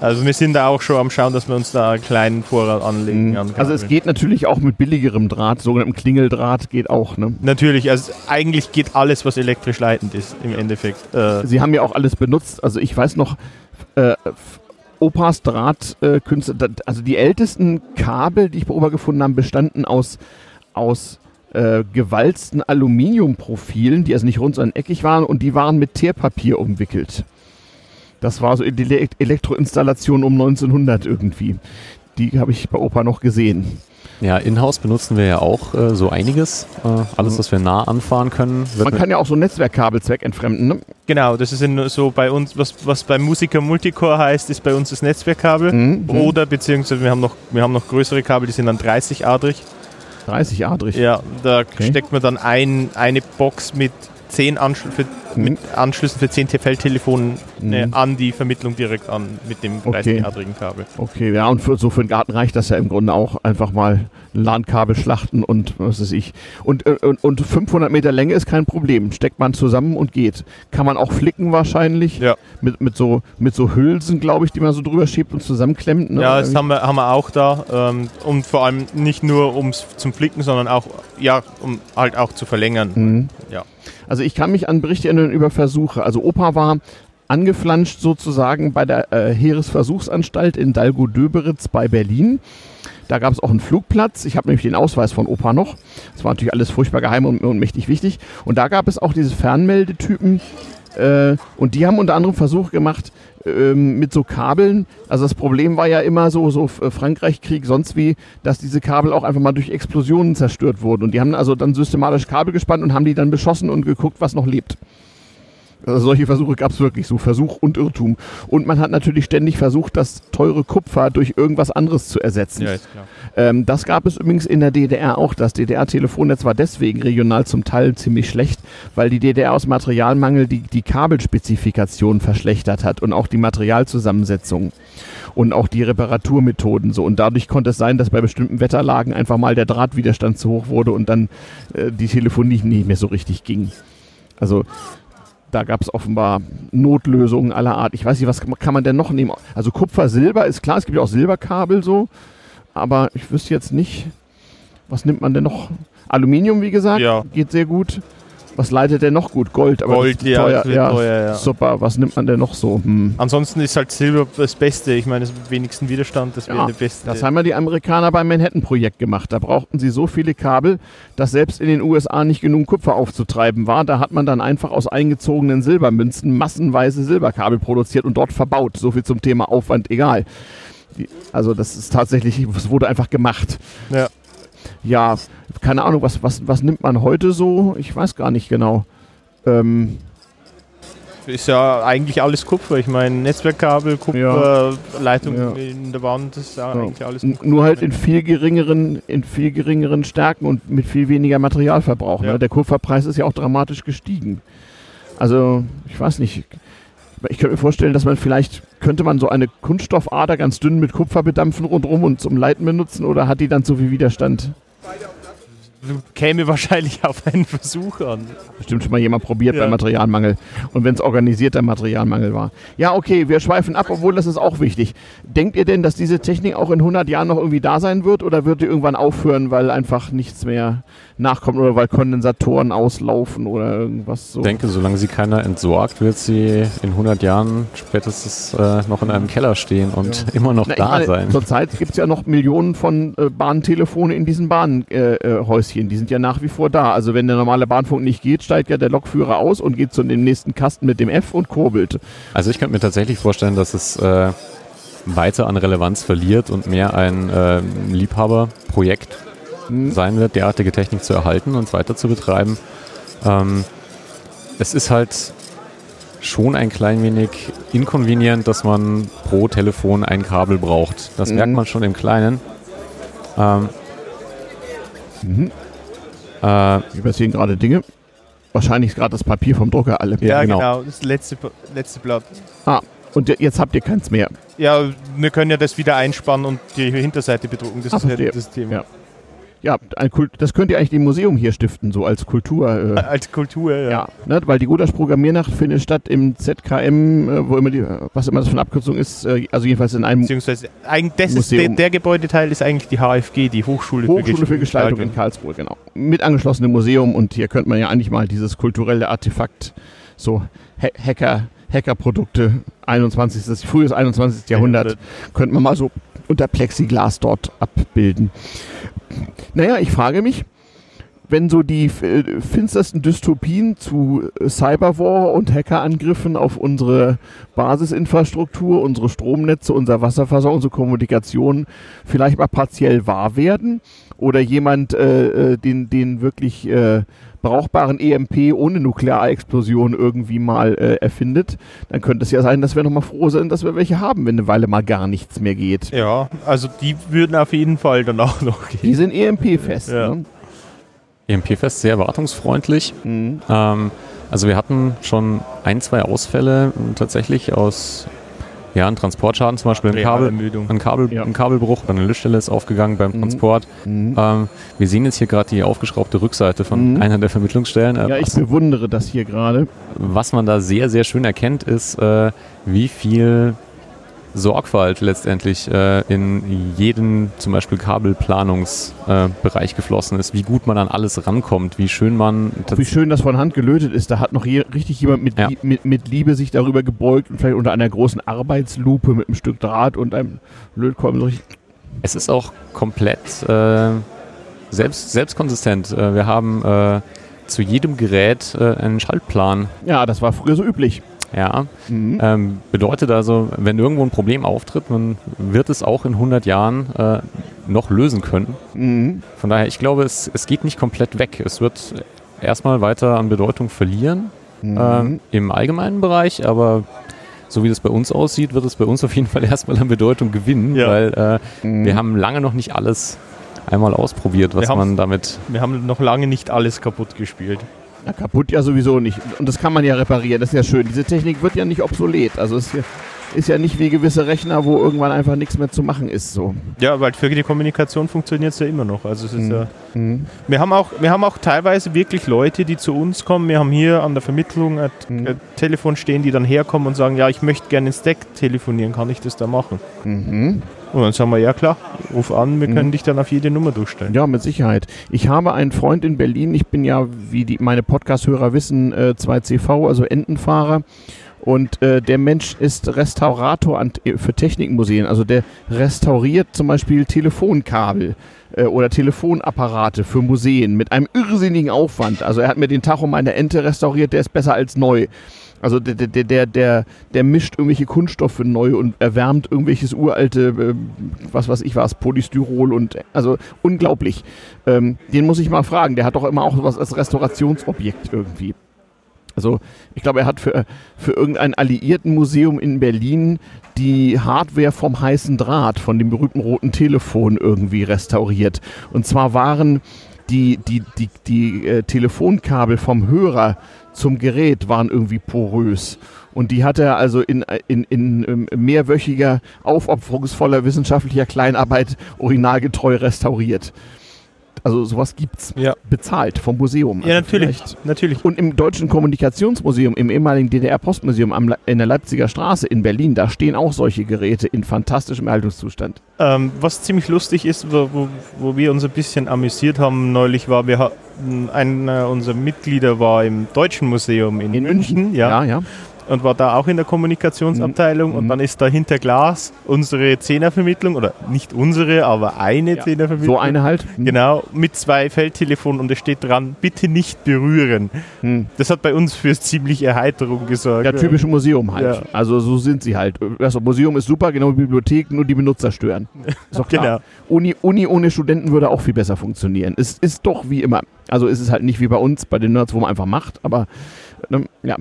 Also wir sind da auch schon am Schauen, dass wir uns da einen kleinen Vorrat anlegen. Mhm. an Also es geht natürlich auch mit billigerem Draht, sogenanntem Klingeldraht geht auch. Ne? Natürlich, also eigentlich geht alles, was elektrisch leitend ist, im Endeffekt. Äh, Sie haben ja auch alles benutzt. Also ich weiß noch, äh, Opas Drahtkünste, da- also die ältesten Kabel, die ich beobacht gefunden habe, bestanden aus, aus äh, gewalzten Aluminiumprofilen, die also nicht rund, sondern eckig waren und die waren mit Teerpapier umwickelt. Das war so die Le Elektroinstallation um 1900 irgendwie. die habe ich bei Opa noch gesehen. Ja, in-house benutzen wir ja auch äh, so einiges. Äh, alles, was wir nah anfahren können. Man kann ja auch so Netzwerkkabel zweckentfremden. Ne? Genau, das ist in, so bei uns, was, was bei Musiker Multicore heißt, ist bei uns das Netzwerkkabel. Mhm. Oder beziehungsweise wir haben, noch, wir haben noch größere Kabel, die sind dann 30-adrig. 30 adrig. Ja, da steckt man dann ein, eine Box mit 10 Anschl für, mit Anschlüssen für 10 Feldtelefonen äh, Mhm. an die Vermittlung direkt an mit dem Okay. 30-adrigen Kabel. Okay, ja, und für, so für den Garten reicht das ja im Grunde auch. Einfach mal ein LAN-Kabel schlachten und was weiß ich. Und, äh, und, und 500 Meter Länge ist kein Problem. Steckt man zusammen und geht. Kann man auch flicken wahrscheinlich. Ja. Mit, mit, so, mit so Hülsen, glaube ich, die man so drüber schiebt und zusammenklemmt. Ne? Ja, das haben wir, haben wir auch da. Ähm, und vor allem nicht nur ums zum Flicken, sondern auch, ja, um halt auch zu verlängern. Mhm. Ja. Also ich kann mich an Berichte erinnern über Versuche. Also Opa war angeflanscht sozusagen bei der äh, Heeresversuchsanstalt in Dalgo-Döberitz bei Berlin. Da gab es auch einen Flugplatz. Ich habe nämlich den Ausweis von Opa noch. Das war natürlich alles furchtbar geheim und, und mächtig wichtig. Und da gab es auch diese Fernmeldetypen. Äh, und die haben unter anderem Versuche gemacht ähm, mit so Kabeln. Also das Problem war ja immer so, so äh, Frankreich-Krieg, sonst wie, dass diese Kabel auch einfach mal durch Explosionen zerstört wurden. Und die haben also dann systematisch Kabel gespannt und haben die dann beschossen und geguckt, was noch lebt. Also solche Versuche gab es wirklich, so Versuch und Irrtum. Und man hat natürlich ständig versucht, das teure Kupfer durch irgendwas anderes zu ersetzen. Ja, ist klar. Ähm, das gab es übrigens in der DDR auch. Das DDR-Telefonnetz war deswegen regional zum Teil ziemlich schlecht, weil die DDR aus Materialmangel die, die Kabelspezifikation verschlechtert hat und auch die Materialzusammensetzung und auch die Reparaturmethoden so. Und dadurch konnte es sein, dass bei bestimmten Wetterlagen einfach mal der Drahtwiderstand zu hoch wurde und dann äh, die Telefonie nicht mehr so richtig ging. Also da gab es offenbar Notlösungen aller Art. Ich weiß nicht, was kann man denn noch nehmen? Also Kupfer, Silber ist klar, es gibt ja auch Silberkabel so, aber ich wüsste jetzt nicht, was nimmt man denn noch? Aluminium, wie gesagt, Ja. geht sehr gut. Was leitet denn noch gut? Gold, aber Gold, ja, teuer. ja, teuer, ja. Super, was nimmt man denn noch so? Hm. Ansonsten ist halt Silber das Beste. Ich meine, das wenigsten Widerstand, das wäre Ja, der beste. Das haben ja die Amerikaner beim Manhattan-Projekt gemacht. Da brauchten sie so viele Kabel, dass selbst in den USA nicht genug Kupfer aufzutreiben war. Da hat man dann einfach aus eingezogenen Silbermünzen massenweise Silberkabel produziert und dort verbaut. So viel zum Thema Aufwand, egal. Die- Also das ist tatsächlich, es wurde einfach gemacht. Ja. Ja, keine Ahnung, was, was, was nimmt man heute so? Ich weiß gar nicht genau. Ähm, Ist ja eigentlich alles Kupfer. Ich meine, Netzwerkkabel, Kupfer, Leitung Ja. in der Wand, das ist ja Ja. eigentlich alles Kupfer. Nur halt in viel geringeren, in viel geringeren Stärken und mit viel weniger Materialverbrauch. Ja. Ne? Der Kupferpreis ist ja auch dramatisch gestiegen. Also, ich weiß nicht. Ich könnte mir vorstellen, dass man vielleicht, könnte man so eine Kunststoffader ganz dünn mit Kupfer bedampfen rundherum und zum Leiten benutzen oder hat die dann zu viel Widerstand? Käme wahrscheinlich auf einen Versuch an. Bestimmt schon mal jemand probiert Ja. bei Materialmangel. Und wenn es organisierter Materialmangel war. Ja, okay, wir schweifen ab, obwohl das ist auch wichtig. Denkt ihr denn, dass diese Technik auch in 100 Jahren noch irgendwie da sein wird oder wird die irgendwann aufhören, weil einfach nichts mehr nachkommt oder weil Kondensatoren auslaufen oder irgendwas so? Ich denke, solange sie keiner entsorgt, wird sie in 100 Jahren spätestens äh, noch in einem Keller stehen und immer noch Na, da meine, sein. Zurzeit gibt es ja noch Millionen von äh, Bahntelefone in diesen Bahnhäuschen. Äh, äh, Häuschen. die sind ja nach wie vor da. Also wenn der normale Bahnfunk nicht geht, steigt ja der Lokführer aus und geht zu dem nächsten Kasten mit dem F und kurbelt. Also ich könnte mir tatsächlich vorstellen, dass es äh, weiter an Relevanz verliert und mehr ein äh, Liebhaberprojekt sein wird, derartige Technik zu erhalten und weiter zu betreiben. Ähm, es ist halt schon ein klein wenig inconvenient, dass man pro Telefon ein Kabel braucht. Das Mhm. merkt man schon im Kleinen. Ähm, Mhm. Äh, Wir passieren gerade Dinge. Wahrscheinlich ist gerade das Papier vom Drucker alle. Ja, Ja, genau. genau. Das letzte, letzte Blatt. Ah, und je- jetzt habt ihr keins mehr. Ja, wir können ja das wieder einspannen und die Hinterseite bedrucken. Das Ah, ist ja das Thema. Ja. Ja, Kult, das könnt ihr eigentlich dem Museum hier stiften, so als Kultur. Äh, Als Kultur, ja. ja, ne, weil die Gudasch Programmiernacht findet statt im ZKM, äh, wo immer die, was immer das für eine Abkürzung ist, äh, also jedenfalls in einem Beziehungsweise, eigentlich, das ist der, der Gebäudeteil ist eigentlich die HFG, die Hochschule, Hochschule für Gestaltung in Karlsruhe, genau. Mit angeschlossenem Museum und hier könnte man ja eigentlich mal dieses kulturelle Artefakt, so Ha- Hacker, Hackerprodukte, 21. frühes 21. Jahrhundert, könnte man mal so unter Plexiglas dort abbilden. Naja, ich frage mich, wenn so die äh, finstersten Dystopien zu äh, Cyberwar und Hackerangriffen auf unsere Basisinfrastruktur, unsere Stromnetze, unser Wasserversorgung, unsere Kommunikation vielleicht mal partiell wahr werden oder jemand äh, äh den, den wirklich äh, brauchbaren EMP ohne Nuklearexplosion irgendwie mal äh, erfindet, dann könnte es ja sein, dass wir nochmal froh sind, dass wir welche haben, wenn eine Weile mal gar nichts mehr geht. Ja, also die würden auf jeden Fall dann auch noch gehen. Die sind EMP-fest. Ja. Ne? EMP-Fest sehr wartungsfreundlich. Mhm. Ähm, also wir hatten schon ein, zwei Ausfälle tatsächlich aus ja, ein Transportschaden zum Beispiel, ein, Kabel, ein, Kabel, ja. ein Kabelbruch eine Löschstelle ist aufgegangen beim mhm. Transport. Mhm. Ähm, wir sehen jetzt hier gerade die aufgeschraubte Rückseite von mhm. einer der Vermittlungsstellen. Äh, ja, ich bewundere das hier gerade. Was man da sehr, sehr schön erkennt, ist, äh, wie viel Sorgfalt letztendlich äh, in jeden zum Beispiel Kabelplanungsbereich äh, geflossen ist, wie gut man an alles rankommt, wie schön man. Wie schön das von Hand gelötet ist. Da hat noch je, richtig jemand mit, ja. mit, mit, Liebe sich darüber gebeugt und vielleicht unter einer großen Arbeitslupe mit einem Stück Draht und einem Lötkolben so Es ist auch komplett äh, selbst, selbstkonsistent. Äh, wir haben äh, zu jedem Gerät äh, einen Schaltplan. Ja, das war früher so üblich. Ja, mhm. ähm, bedeutet also, wenn irgendwo ein Problem auftritt, man wird es auch in 100 Jahren äh, noch lösen können. Mhm. Von daher, ich glaube, es, es geht nicht komplett weg. Es wird erstmal weiter an Bedeutung verlieren mhm. ähm, im allgemeinen Bereich, aber so wie das bei uns aussieht, wird es bei uns auf jeden Fall erstmal an Bedeutung gewinnen, ja. weil äh, mhm. wir haben lange noch nicht alles einmal ausprobiert, was man damit. Wir haben noch lange nicht alles kaputt gespielt. Na, kaputt ja sowieso nicht. Und das kann man ja reparieren, das ist ja schön. Diese Technik wird ja nicht obsolet. Also es ist ja nicht wie gewisse Rechner, wo irgendwann einfach nichts mehr zu machen ist. So. Ja, weil für die Kommunikation funktioniert es ja immer noch. Also es ist mhm. ja. Mhm. Wir, haben auch, wir haben auch teilweise wirklich Leute, die zu uns kommen. Wir haben hier an der Vermittlung ein, mhm. Telefon stehen, die dann herkommen und sagen, ja, ich möchte gerne ins Deck telefonieren, kann ich das da machen? Mhm. Und dann sagen wir, ja klar, ruf an, wir können mhm. dich dann auf jede Nummer durchstellen. Ja, mit Sicherheit. Ich habe einen Freund in Berlin, ich bin ja, wie die, meine Podcast-Hörer wissen, äh, 2CV, also Entenfahrer. Und äh, der Mensch ist Restaurator an, für Technikmuseen. Also der restauriert zum Beispiel Telefonkabel äh, oder Telefonapparate für Museen mit einem irrsinnigen Aufwand. Also er hat mir den Tacho meiner Ente restauriert, der ist besser als neu. Also der, der, der, der, der mischt irgendwelche Kunststoffe neu und erwärmt irgendwelches uralte, äh, was weiß ich was, Polystyrol und also unglaublich. Ähm, den muss ich mal fragen, der hat doch immer auch was als Restaurationsobjekt irgendwie. Also ich glaube, er hat für, für irgendein Alliiertenmuseum in Berlin die Hardware vom heißen Draht, von dem berühmten roten Telefon irgendwie restauriert. Und zwar waren die, die, die, die äh, Telefonkabel vom Hörer zum Gerät waren irgendwie porös. Und die hat er also in, in, in, ähm, mehrwöchiger, aufopferungsvoller wissenschaftlicher Kleinarbeit originalgetreu restauriert. Also sowas gibt's. Ja. Bezahlt vom Museum. Ja, also natürlich, natürlich. Und im Deutschen Kommunikationsmuseum, im ehemaligen DDR-Postmuseum in der Leipziger Straße in Berlin, da stehen auch solche Geräte in fantastischem Erhaltungszustand. Ähm, was ziemlich lustig ist, wo, wo, wo, wir uns ein bisschen amüsiert haben neulich, war, wir einer unserer Mitglieder war im Deutschen Museum in, in München. München. Ja. ja, ja und war da auch in der Kommunikationsabteilung mhm. und dann ist da hinter Glas unsere Zehnervermittlung oder nicht unsere, aber eine ja. Zehnervermittlung. So eine halt. Mhm. Genau, mit zwei Feldtelefonen und es steht dran, bitte nicht berühren. Mhm. Das hat bei uns für ziemliche Erheiterung gesorgt. Ja, typische Museum halt. Ja. Also so sind sie halt. Also Museum ist super, genau wie Bibliothek, nur die Benutzer stören. Ist doch klar. genau. Uni, Uni ohne Studenten würde auch viel besser funktionieren. Es ist doch wie immer. Also ist es halt nicht wie bei uns, bei den Nerds, wo man einfach macht, aber ne, ja.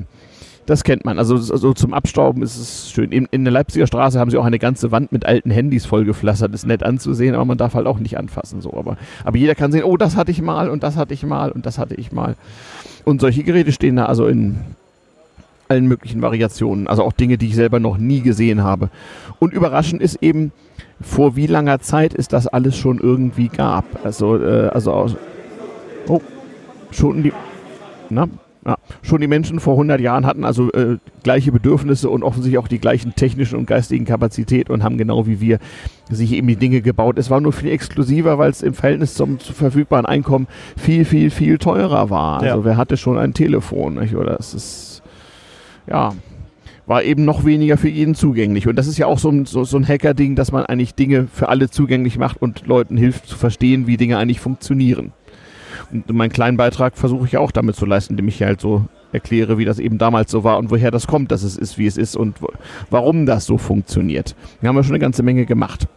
Das kennt man. Also, also zum Abstauben ist es schön. In, in, der Leipziger Straße haben sie auch eine ganze Wand mit alten Handys vollgepflastert. Ist nett anzusehen, aber man darf halt auch nicht anfassen. So. Aber, aber jeder kann sehen, oh, das hatte ich mal und das hatte ich mal und das hatte ich mal. Und solche Geräte stehen da also in allen möglichen Variationen. Also auch Dinge, die ich selber noch nie gesehen habe. Und überraschend ist eben, vor wie langer Zeit es das alles schon irgendwie gab. Also, äh, also aus. Oh, schon die. Na, ja, schon die Menschen vor 100 Jahren hatten also äh, gleiche Bedürfnisse und offensichtlich auch die gleichen technischen und geistigen Kapazitäten und haben genau wie wir sich eben die Dinge gebaut. Es war nur viel exklusiver, weil es im Verhältnis zum, verfügbaren Einkommen viel, viel, viel teurer war. Also ja. wer hatte schon ein Telefon? Nicht? Oder es ist, ja, war eben noch weniger für jeden zugänglich. Und das ist ja auch so ein, so, so ein Hacker-Ding, dass man eigentlich Dinge für alle zugänglich macht und Leuten hilft zu verstehen, wie Dinge eigentlich funktionieren. Und meinen kleinen Beitrag versuche ich auch damit zu leisten, indem ich halt so erkläre, wie das eben damals so war und woher das kommt, dass es ist, wie es ist und warum das so funktioniert. Wir haben ja schon eine ganze Menge gemacht.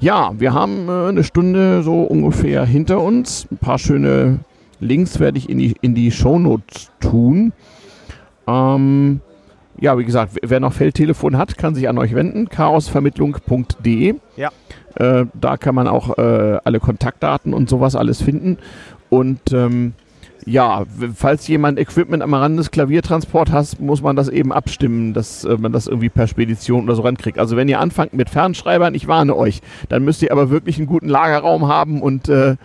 Ja, wir haben äh, eine Stunde so ungefähr hinter uns. Ein paar schöne Links werde ich in die, in die Shownotes tun. Ähm, ja, wie gesagt, wer noch Feldtelefon hat, kann sich an euch wenden. chaosvermittlung.de. Ja. Äh, da kann man auch äh, alle Kontaktdaten und sowas alles finden. Und ähm, ja, falls jemand Equipment am Rand des Klaviertransport hat, muss man das eben abstimmen, dass äh, man das irgendwie per Spedition oder so rankriegt. Also wenn ihr anfangt mit Fernschreibern, ich warne euch, dann müsst ihr aber wirklich einen guten Lagerraum haben und äh,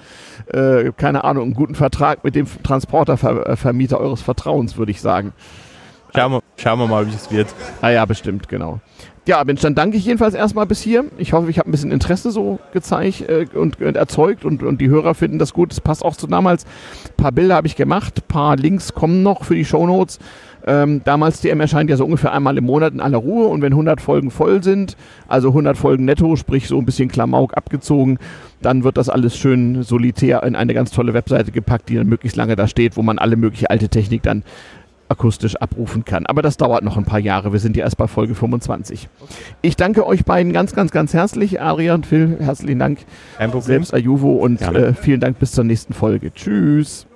äh, keine Ahnung, einen guten Vertrag mit dem Transportervermieter eures Vertrauens, würde ich sagen. Schauen wir, schauen wir mal, wie es wird. Ah ja, bestimmt, genau. Ja, Mensch, dann danke ich jedenfalls erstmal bis hier. Ich hoffe, ich habe ein bisschen Interesse so gezeigt äh, und, und, erzeugt und, und die Hörer finden das gut. Es passt auch zu damals. Ein paar Bilder habe ich gemacht, ein paar Links kommen noch für die Shownotes. Ähm, damals TM erscheint ja so ungefähr einmal im Monat in aller Ruhe und wenn 100 Folgen voll sind, also 100 Folgen netto, sprich so ein bisschen Klamauk abgezogen, dann wird das alles schön solitär in eine ganz tolle Webseite gepackt, die dann möglichst lange da steht, wo man alle mögliche alte Technik dann akustisch abrufen kann. Aber das dauert noch ein paar Jahre. Wir sind ja erst bei Folge 25. Okay. Ich danke euch beiden ganz, ganz, ganz herzlich. Adrian, Phil, herzlichen Dank. Ein Problem. Selbst Ajuvo und äh, vielen Dank bis zur nächsten Folge. Tschüss.